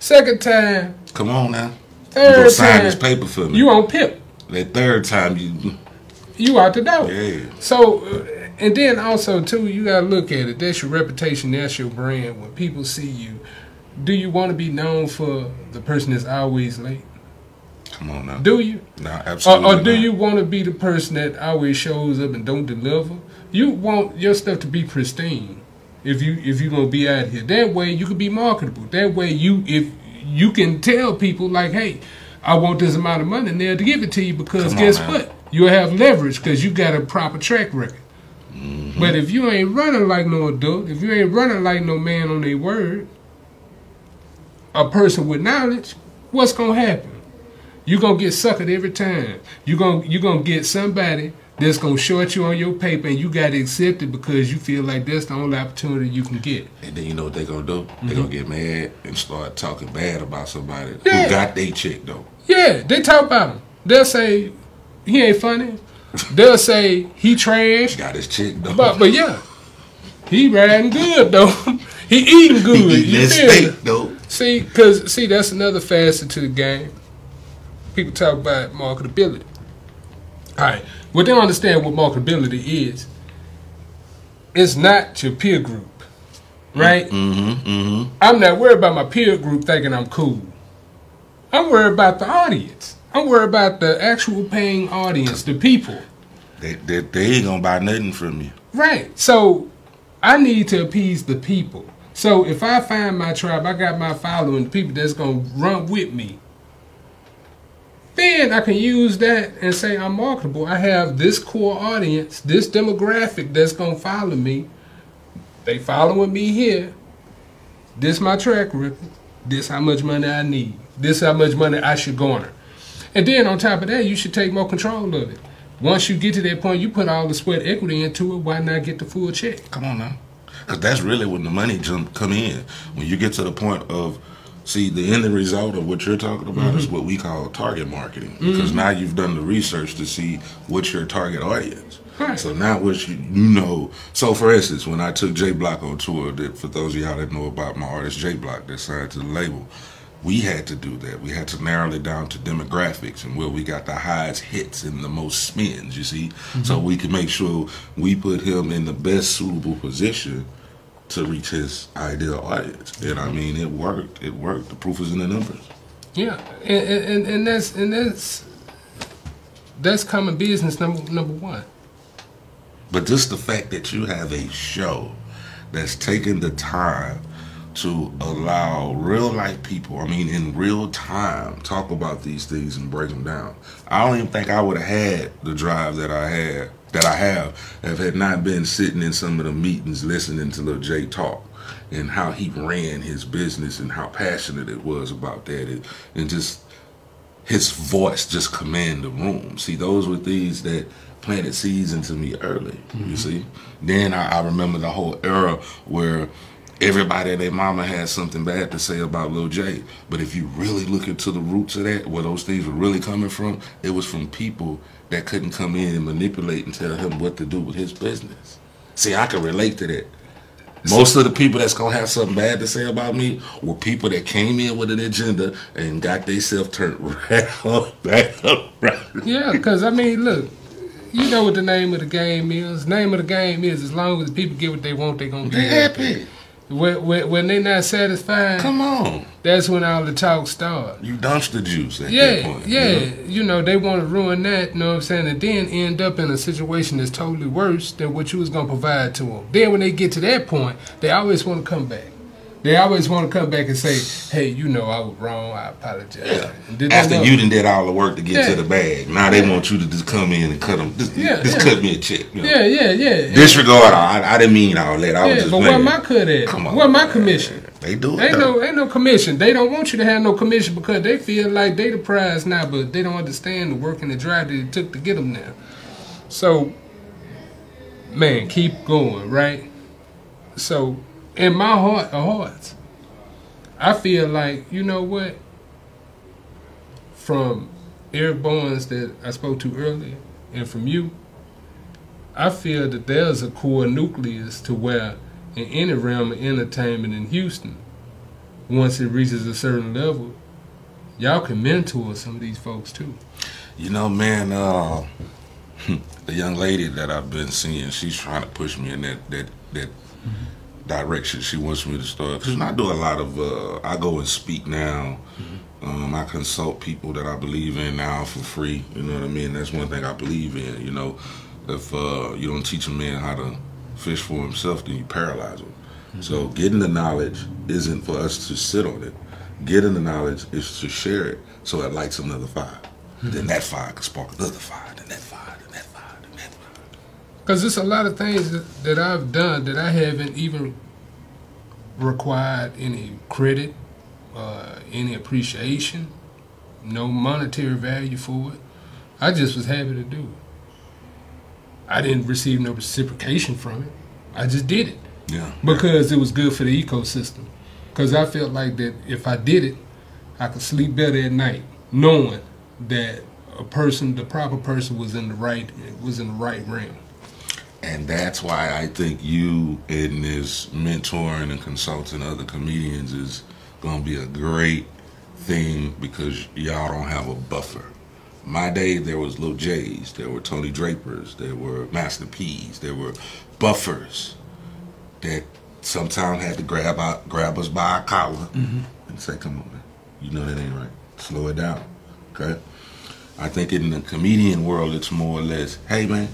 Second time, Come on now. You third gonna sign time, this paper for me. you on pip. that third time you You out the door. Yeah. So, uh, and then also too, you gotta look at it. That's your reputation. That's your brand. When people see you, do you want to be known for the person that's always late? come on now. Do you? No, Or, absolutely. or do not. you want to be the person that always shows up and don't deliver? You want your stuff to be pristine. If you if you're gonna be out here, that way you can be marketable. That way you if you can tell people like, hey, I want this amount of money there to give it to you because on, guess man. what? You'll have leverage because you got a proper track record. Mm-hmm. But if you ain't running like no adult, if you ain't running like no man on their word, a person with knowledge, what's gonna happen? You're gonna get suckered every time. You're gonna you're gonna get somebody that's gonna short you on your paper and you gotta accept it because you feel like that's the only opportunity you can get. And then you know what they're gonna do? They're gonna mm-hmm. get mad and start talking bad about somebody Yeah. who got their check though. Yeah, they talk about him. They'll say he ain't funny. They'll say he trash. Got his check though. But but yeah, he riding good though. he eating good. he eating that steak though. See, cause see that's another facet to the game. People talk about marketability. All right, what they don't understand what marketability is. It's not your peer group, right? Mm-hmm. Mm-hmm. I'm not worried about my peer group thinking I'm cool. I'm worried about the audience. I'm worried about the actual paying audience, the people. They, they they ain't gonna buy nothing from you. Right. So I need to appease the people. So if I find my tribe, I got my following, the people that's gonna run with me. Then I can use that and say I'm marketable. I have this core audience, this demographic that's gonna follow me. They following me here. This my track record. This how much money I need. This how much money I should garner. And then on top of that, you should take more control of it. Once you get to that point, you put all the sweat equity into it. Why not get the full check? Come on now. Because that's really when the money jump come in. When you get to the point of, see, the end result of what you're talking about is mm-hmm. what we call target marketing. Because mm-hmm. now you've done the research to see what's your target audience. Right. So now what you, you know. So for instance, when I took J Block on tour, that for those of y'all that know about my artist J Block that signed to the label, we had to do that. We had to narrow it down to demographics and where we got the highest hits and the most spins, you see? Mm-hmm. So we could make sure we put him in the best suitable position to reach his ideal audience. And I mean, it worked. It worked. The proof is in the numbers. Yeah, and and, and that's and that's that's common business number number one. But just the fact that you have a show that's taking the time to allow real life people, I mean, in real time, talk about these things and break them down. I don't even think I would have had the drive that I had, that I have, have had not been sitting in some of the meetings listening to Lil J talk and how he ran his business and how passionate it was about that and, and just his voice just command the room. See, those were things that planted seeds into me early. You mm-hmm. see. Then I, I remember the whole era where everybody and their mama had something bad to say about Lil J. But if you really look into the roots of that, where those things were really coming from, it was from people that couldn't come in and manipulate and tell him what to do with his business. See, I can relate to that. Most of the people that's gonna have something bad to say about me were people that came in with an agenda and got themselves turned right up, back up, right. Yeah, because I mean, look, you know what the name of the game is. Name of the game is as long as the people get what they want, they're gonna be They happy. happy. When, when, they not satisfied, Come on, that's when all the talk start. you dumpster juice at that Yeah, point. yeah. you know? You know, they want to ruin that, you know what I'm saying, and then end up in a situation that's totally worse than what you was going to provide to them. Then when they get to that point, they always want to come back. They always want to come back and say, hey, you know, I was wrong, I apologize. Yeah. And did they After you done did all the work to get Yeah. to the bag, now they want you to just come in and cut them. Just, Yeah, just cut me a check. You know? Yeah, yeah, yeah. Disregard. I, I didn't mean all that. I was just but playing. where my cut at? Come on, Where my commission? They do it. Ain't though. no ain't no commission. They don't want you to have no commission because they feel like they the prize now, but they don't understand the work and the drive that it took to get them there. So, man, keep going, right? So, in my heart of hearts, I feel like you know what. From Eric Bowens that I spoke to earlier, and from you, I feel that there's a core nucleus to where in any realm of entertainment in Houston, once it reaches a certain level, y'all can mentor some of these folks too. You know, man, uh, the young lady that I've been seeing, she's trying to push me in that that that direction. She wants me to start because I do a lot of. Uh, I go and speak now. Um, I consult people that I believe in now for free. You know what I mean? That's one thing I believe in. You know, if uh, you don't teach a man how to fish for himself, then you paralyze him. So getting the knowledge isn't for us to sit on it. Getting the knowledge is to share it so it lights another fire. Then that fire can spark another fire, Because there's a lot of things that, that I've done that I haven't even required any credit, uh, any appreciation, no monetary value for it. I just was happy to do it. I didn't receive no reciprocation from it. I just did it Yeah. because it was good for the ecosystem. Because I felt like that if I did it, I could sleep better at night, knowing that a person, the proper person, was in the right was in the right realm. And that's why I think you in this mentoring and consulting other comedians is gonna be a great thing because y'all don't have a buffer. My day there was Lil J's, there were Tony Drapers, there were Master P's, there were buffers that sometimes had to grab out grab us by our collar mm-hmm. and say, Come on man, you know that ain't right. Slow it down. Okay? I think in the comedian world it's more or less, hey man,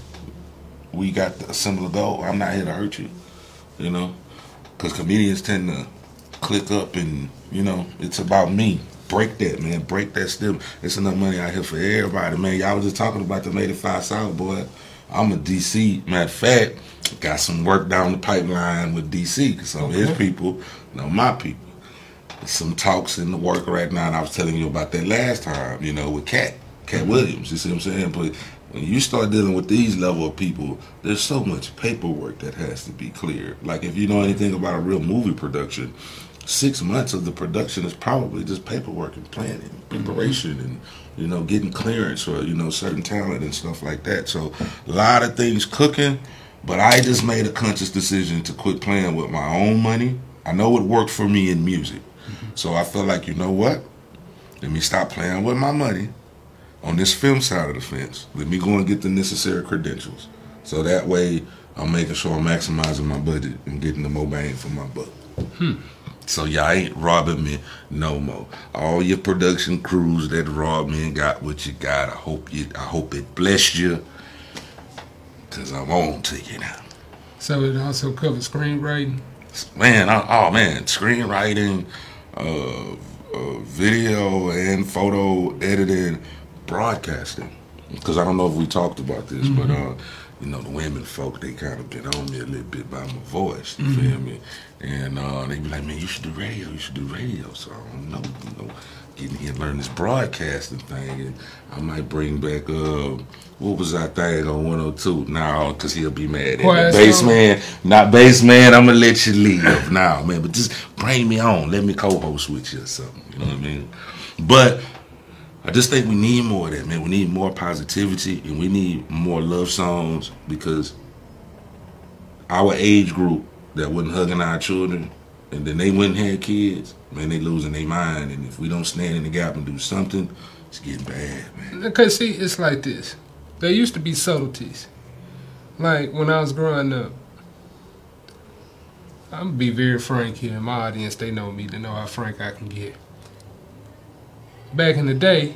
we got a similar goal. I'm not here to hurt you, you know, because comedians tend to click up and you know it's about me. Break that, man. Break that stigma. It's enough money out here for everybody, man. Y'all was just talking about the 85 South, boy. I'm a DC. Matter of fact, got some work down the pipeline with DC because some of his people know my people. Some talks in the work right now, and I was telling you about that last time, you know, with Katt, Katt mm-hmm. Williams. You see what I'm saying? But when you start dealing with these level of people, there's so much paperwork that has to be cleared. Like if you know anything about a real movie production, six months of the production is probably just paperwork and planning, mm-hmm. preparation, and you know getting clearance or you know certain talent and stuff like that. So a lot of things cooking, but I just made a conscious decision to quit playing with my own money. I know it worked for me in music, mm-hmm. so I feel like you know what? Let me stop playing with my money on this film side of the fence. Let me go and get the necessary credentials. So that way I'm making sure I'm maximizing my budget and getting the more bang for my buck. So y'all ain't robbing me no more. All your production crews that robbed me and got what you got. I hope you I hope it blessed you. Cause I'm on to you now. So it also covers screenwriting. Man, I, oh man, screenwriting, uh, uh, video and photo editing, broadcasting. Because I don't know if we talked about this, but uh, you know, the women folk they kind of been on me a little bit by my voice. You feel me? And uh, they be like, man, you should do radio. You should do radio. So I don't know, you know, getting here and learn this broadcasting thing, and I might bring back uh, what was that thing on 102 now? Because he'll be mad at me. Bass man, not bass man. I'm gonna let you leave now, man. But just bring me on. Let me co-host with you or something. You know what I mean? But I just think we need more of that, man. We need more positivity and we need more love songs because our age group that wasn't hugging our children and then they went and had kids, man, they losing their mind. And if we don't stand in the gap and do something, it's getting bad, man. Because see, it's like this. There used to be subtleties. Like when I was growing up, I'm gonna be very frank here. My audience, they know me. They know how frank I can get. Back in the day,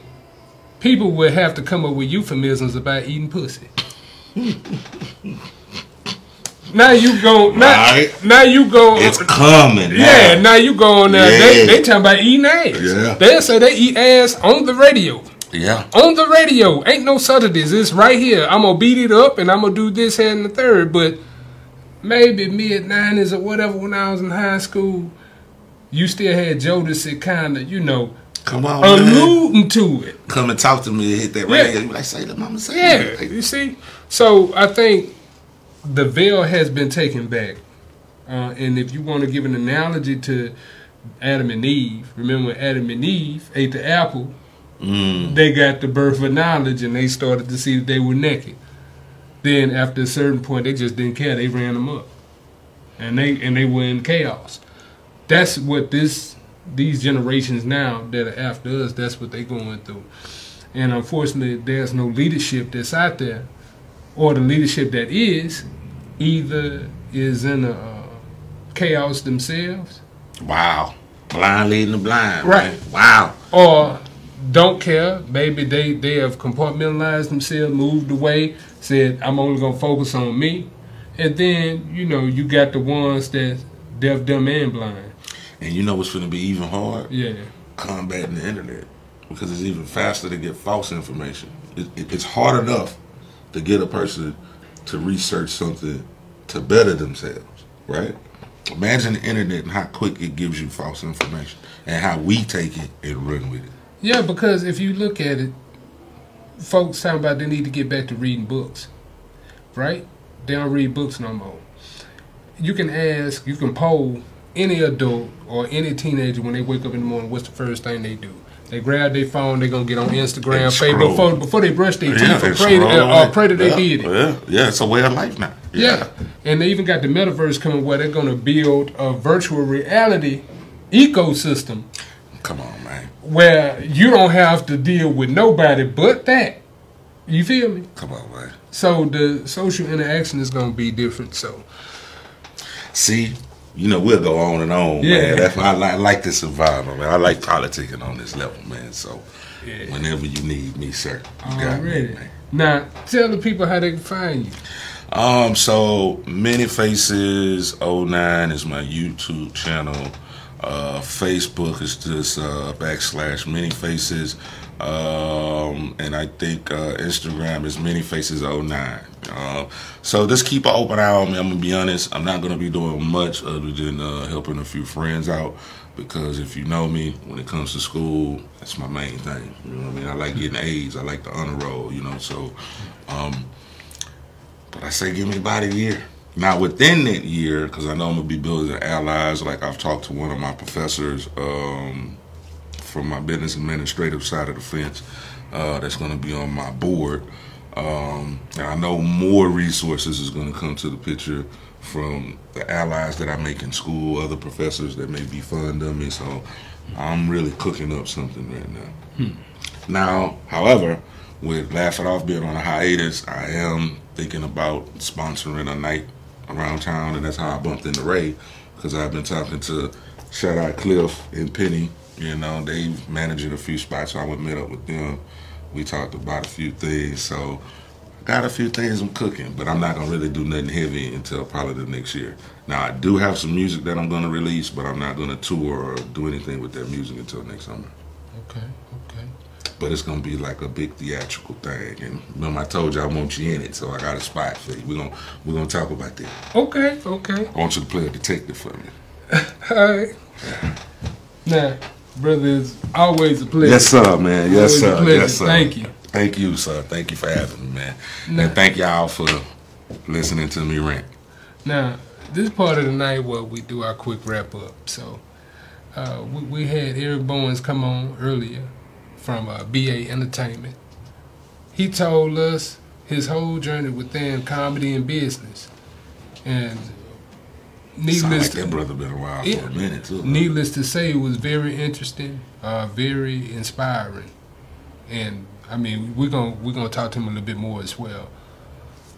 people would have to come up with euphemisms about eating pussy. now you go. Now, Right. now you go. It's coming. Yeah, now. now you go on there. They, Yeah. they talking about eating ass. Yeah. They say they eat ass on the radio. yeah. On the radio. Ain't no subtleties. It's right here. I'm gonna beat it up and I'm gonna do this and the third. But maybe mid nineties or whatever when I was in high school, you still had Jodeci kind of, you know, Come on, man. alluding to it. Come and talk to me and hit that Yeah. radio. You like, say the mama say Yeah. Like, you see. So I think the veil has been taken back, uh, and if you want to give an analogy to Adam and Eve, remember when Adam and Eve ate the apple, mm, they got the birth of knowledge, and they started to see that they were naked. Then after a certain point, they just didn't care. They ran them up, and they and they were in chaos. That's what this these generations now that are after us. That's what they're going through, and unfortunately, there's no leadership that's out there, or the leadership that is, either is in a uh, chaos themselves, wow. Blind leading the blind. Right. man. Wow. or don't care. Maybe they, they have compartmentalized themselves, moved away, said, I'm only going to focus on me. And then, you know, you got the ones that deaf, dumb, and blind. And you know what's going to be even hard? Yeah. Combating the internet. Because it's even faster to get false information. It, it, it's hard enough to get a person to research something to better themselves, right? Imagine the internet and how quick it gives you false information and how we take it and run with it. Yeah, because if you look at it, folks talking about they need to get back to reading books, right? They don't read books no more. You can ask, you can poll any adult or any teenager when they wake up in the morning, what's the first thing they do? They grab their phone, they're gonna get on Instagram, Facebook before, before they brush their teeth or pray, uh, or pray that they did it. Yeah, yeah, it's a way of life now. Yeah. And they even got the metaverse coming where they're gonna build a virtual reality ecosystem Come on, man. where you don't have to deal with nobody but that. You feel me? Come on, man. So the social interaction is gonna be different. So See, you know, we'll go on and on, Yeah. man. That's why I like, like this environment, man. I like politicking on this level, man. So, Yeah. whenever you need me, sir, you got me, man. Now tell the people how they can find you. Um, so Many Faces 09 is my YouTube channel. Uh, Facebook is just uh, backslash Many Faces. Um, and I think uh, Instagram is Many Faces 09. Uh, so just keep an open eye on me. I'm gonna be honest. I'm not gonna be doing much other than uh, helping a few friends out because if you know me, when it comes to school, that's my main thing. You know what I mean? I like getting A's. I like the honor roll. You know, so. Um, but I say give me about a year. Now within that year, because I know I'm gonna be building allies. Like I've talked to one of my professors um, from my business administrative side of the fence. Uh, that's gonna be on my board. Um, and I know more resources is gonna come to the picture from the allies that I make in school, other professors that may be fond of me. So I'm really cooking up something right now. Now, however, with Laugh It Off being on a hiatus, I am thinking about sponsoring a night around town, and that's how I bumped into Ray, because I've been talking to shout out Cliff and Penny. You know, they managing a few spots, so I went met up with them. We talked about a few things, so I got a few things I'm cooking, but I'm not gonna really do nothing heavy until probably the next year. Now I do have some music that I'm gonna release, but I'm not gonna tour or do anything with that music until next summer Okay, okay. but it's gonna be like a big theatrical thing. And remember, I told you I want you in it, so I got a spot for you. We're gonna we're gonna talk about that. Okay, okay. I want you to play a detective for me. All right. Now, brother, it's always a pleasure. Yes, sir, man. Yes, Always sir. Yes, sir. Thank you. Thank you, sir. Thank you for having me, man. Nah. And thank y'all for listening to me rant. Now, this part of the night where we do our quick wrap up. So, uh, we, we had Eric Bowens come on earlier from uh, BA Entertainment. He told us his whole journey within comedy and business. And Sound needless like that brother been around Yeah. for a minute too. Needless to say, it was very interesting, uh, very inspiring, and I mean, we're gonna we're gonna talk to him a little bit more as well.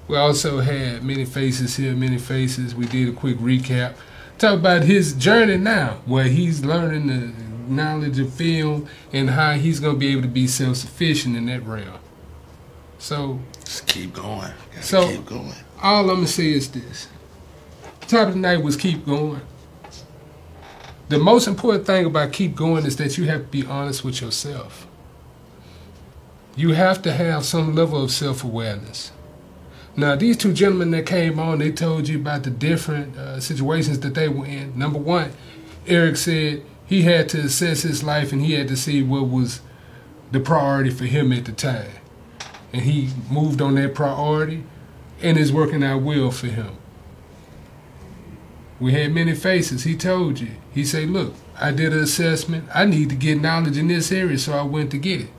We also had many faces here, many faces. We did a quick recap, talk about his journey now, where he's learning the knowledge of film and how he's gonna be able to be self sufficient in that realm. So Just keep going. Gotta So- keep going. all I'm gonna say is this: top of the night was keep going. The most important thing about keep going is that you have to be honest with yourself. You have to have some level of self awareness. Now, these two gentlemen that came on, they told you about the different uh, situations that they were in. Number one, Eric said he had to assess his life and he had to see what was the priority for him at the time. And he moved on that priority and it's working out well for him. We had many faces. He told you. He said, Look, I did an assessment. I need to get knowledge in this area, so I went to get it.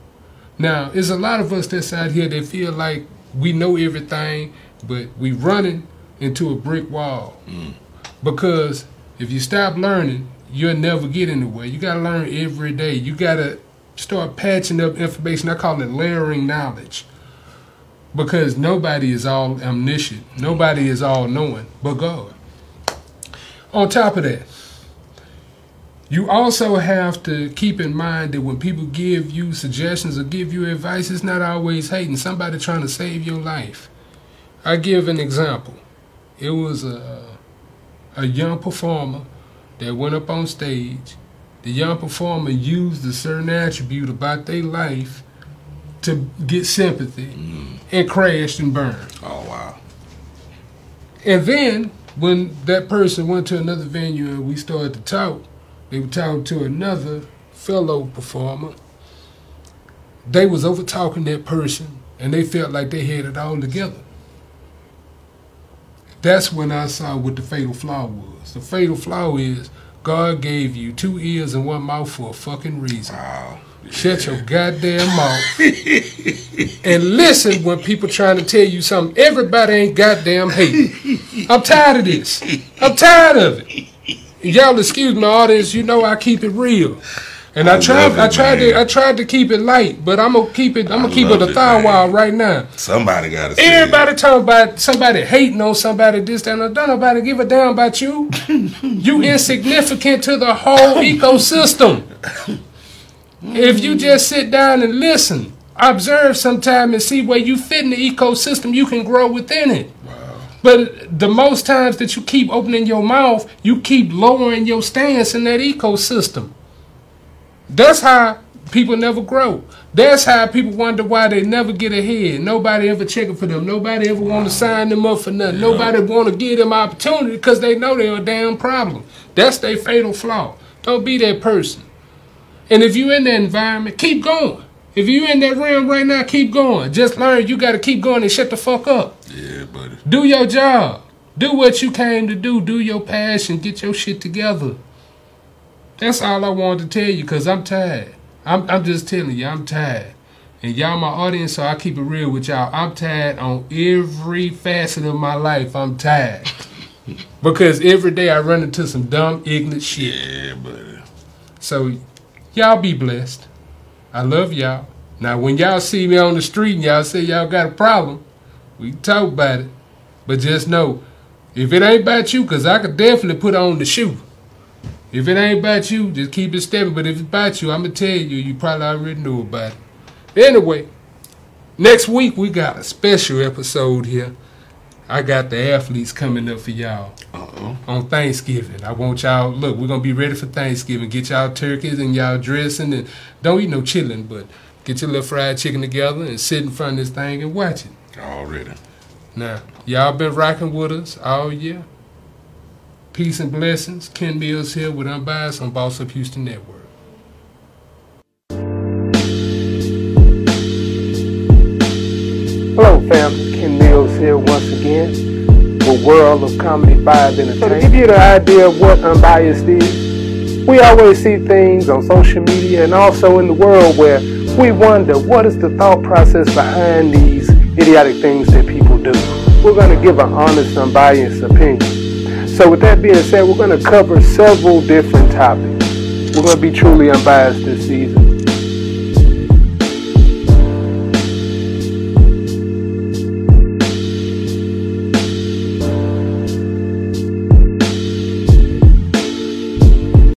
Now, there's a lot of us that's out here that feel like we know everything, but we running into a brick wall. Mm. Because if you stop learning, you'll never get anywhere. You gotta learn every day. You gotta start patching up information. I call it layering knowledge. Because nobody is all omniscient. Nobody is all knowing but God. On top of that, you also have to keep in mind that when people give you suggestions or give you advice, it's not always hating. Somebody trying to save your life. I give an example. It was a, a young performer that went up on stage. The young performer used a certain attribute about their life to get sympathy mm. and crashed and burned. Oh, wow. And then when that person went to another venue and we started to talk, they were talking to another fellow performer. They was over talking that person and they felt like they had it all together. That's when I saw what the fatal flaw was. The fatal flaw is God gave you two ears and one mouth for a fucking reason. Wow. Shut your goddamn mouth and listen when people trying to tell you something. Everybody ain't goddamn hate. I'm tired of this. I'm tired of it. Y'all excuse my audience. You know I keep it real. And I, I tried, it, I tried man. to, I tried to keep it light, but I'm gonna keep it. I'm gonna keep it a thigh wall right now. Somebody got to. Everybody it. talking about somebody hating on somebody. This, that, and don't nobody give a damn about you. you insignificant to the whole ecosystem. If you just sit down and listen, observe sometime and see where you fit in the ecosystem, you can grow within it. Wow. But the most times that you keep opening your mouth, you keep lowering your stance in that ecosystem. That's how people never grow. That's how people wonder why they never get ahead. Nobody ever checking for them. Nobody ever want to sign them up for nothing. Yeah. Nobody want to give them opportunity because they know they're a damn problem. That's their fatal flaw. Don't be that person. And if you're in that environment, keep going. If you're in that realm right now, keep going. Just learn you got to keep going and shut the fuck up. Yeah, buddy. Do your job. Do what you came to do. Do your passion. Get your shit together. That's all I wanted to tell you because I'm tired. I'm, I'm just telling you, I'm tired. And y'all my audience, so I keep it real with y'all. I'm tired on every facet of my life. I'm tired. because every day I run into some dumb, ignorant shit. Yeah, buddy. So Y'all be blessed. I love y'all. Now, when y'all see me on the street and y'all say y'all got a problem, we talk about it. But just know, if it ain't about you, because I could definitely put on the shoe. If it ain't about you, just keep it stepping. But if it's about you, I'm going to tell you, you probably already know about it. Anyway, next week we got a special episode here. I got the athletes coming up for y'all Uh-oh. on Thanksgiving. I want y'all look. We're gonna be ready for Thanksgiving. Get y'all turkeys and y'all dressing, and don't eat no chilling, but get your little fried chicken together and sit in front of this thing and watch it. Already. Now, y'all been rocking with us all year. Peace and blessings. Ken Mills here with Unbiased on Boss Up Houston Network. Family. Ken Mills here once again with World of Comedy 5 Entertainment. So to give you the idea of what unbiased is, we always see things on social media and also in the world where we wonder what is the thought process behind these idiotic things that people do. We're going to give an honest, unbiased opinion. So with that being said, we're going to cover several different topics. We're going to be truly unbiased this season.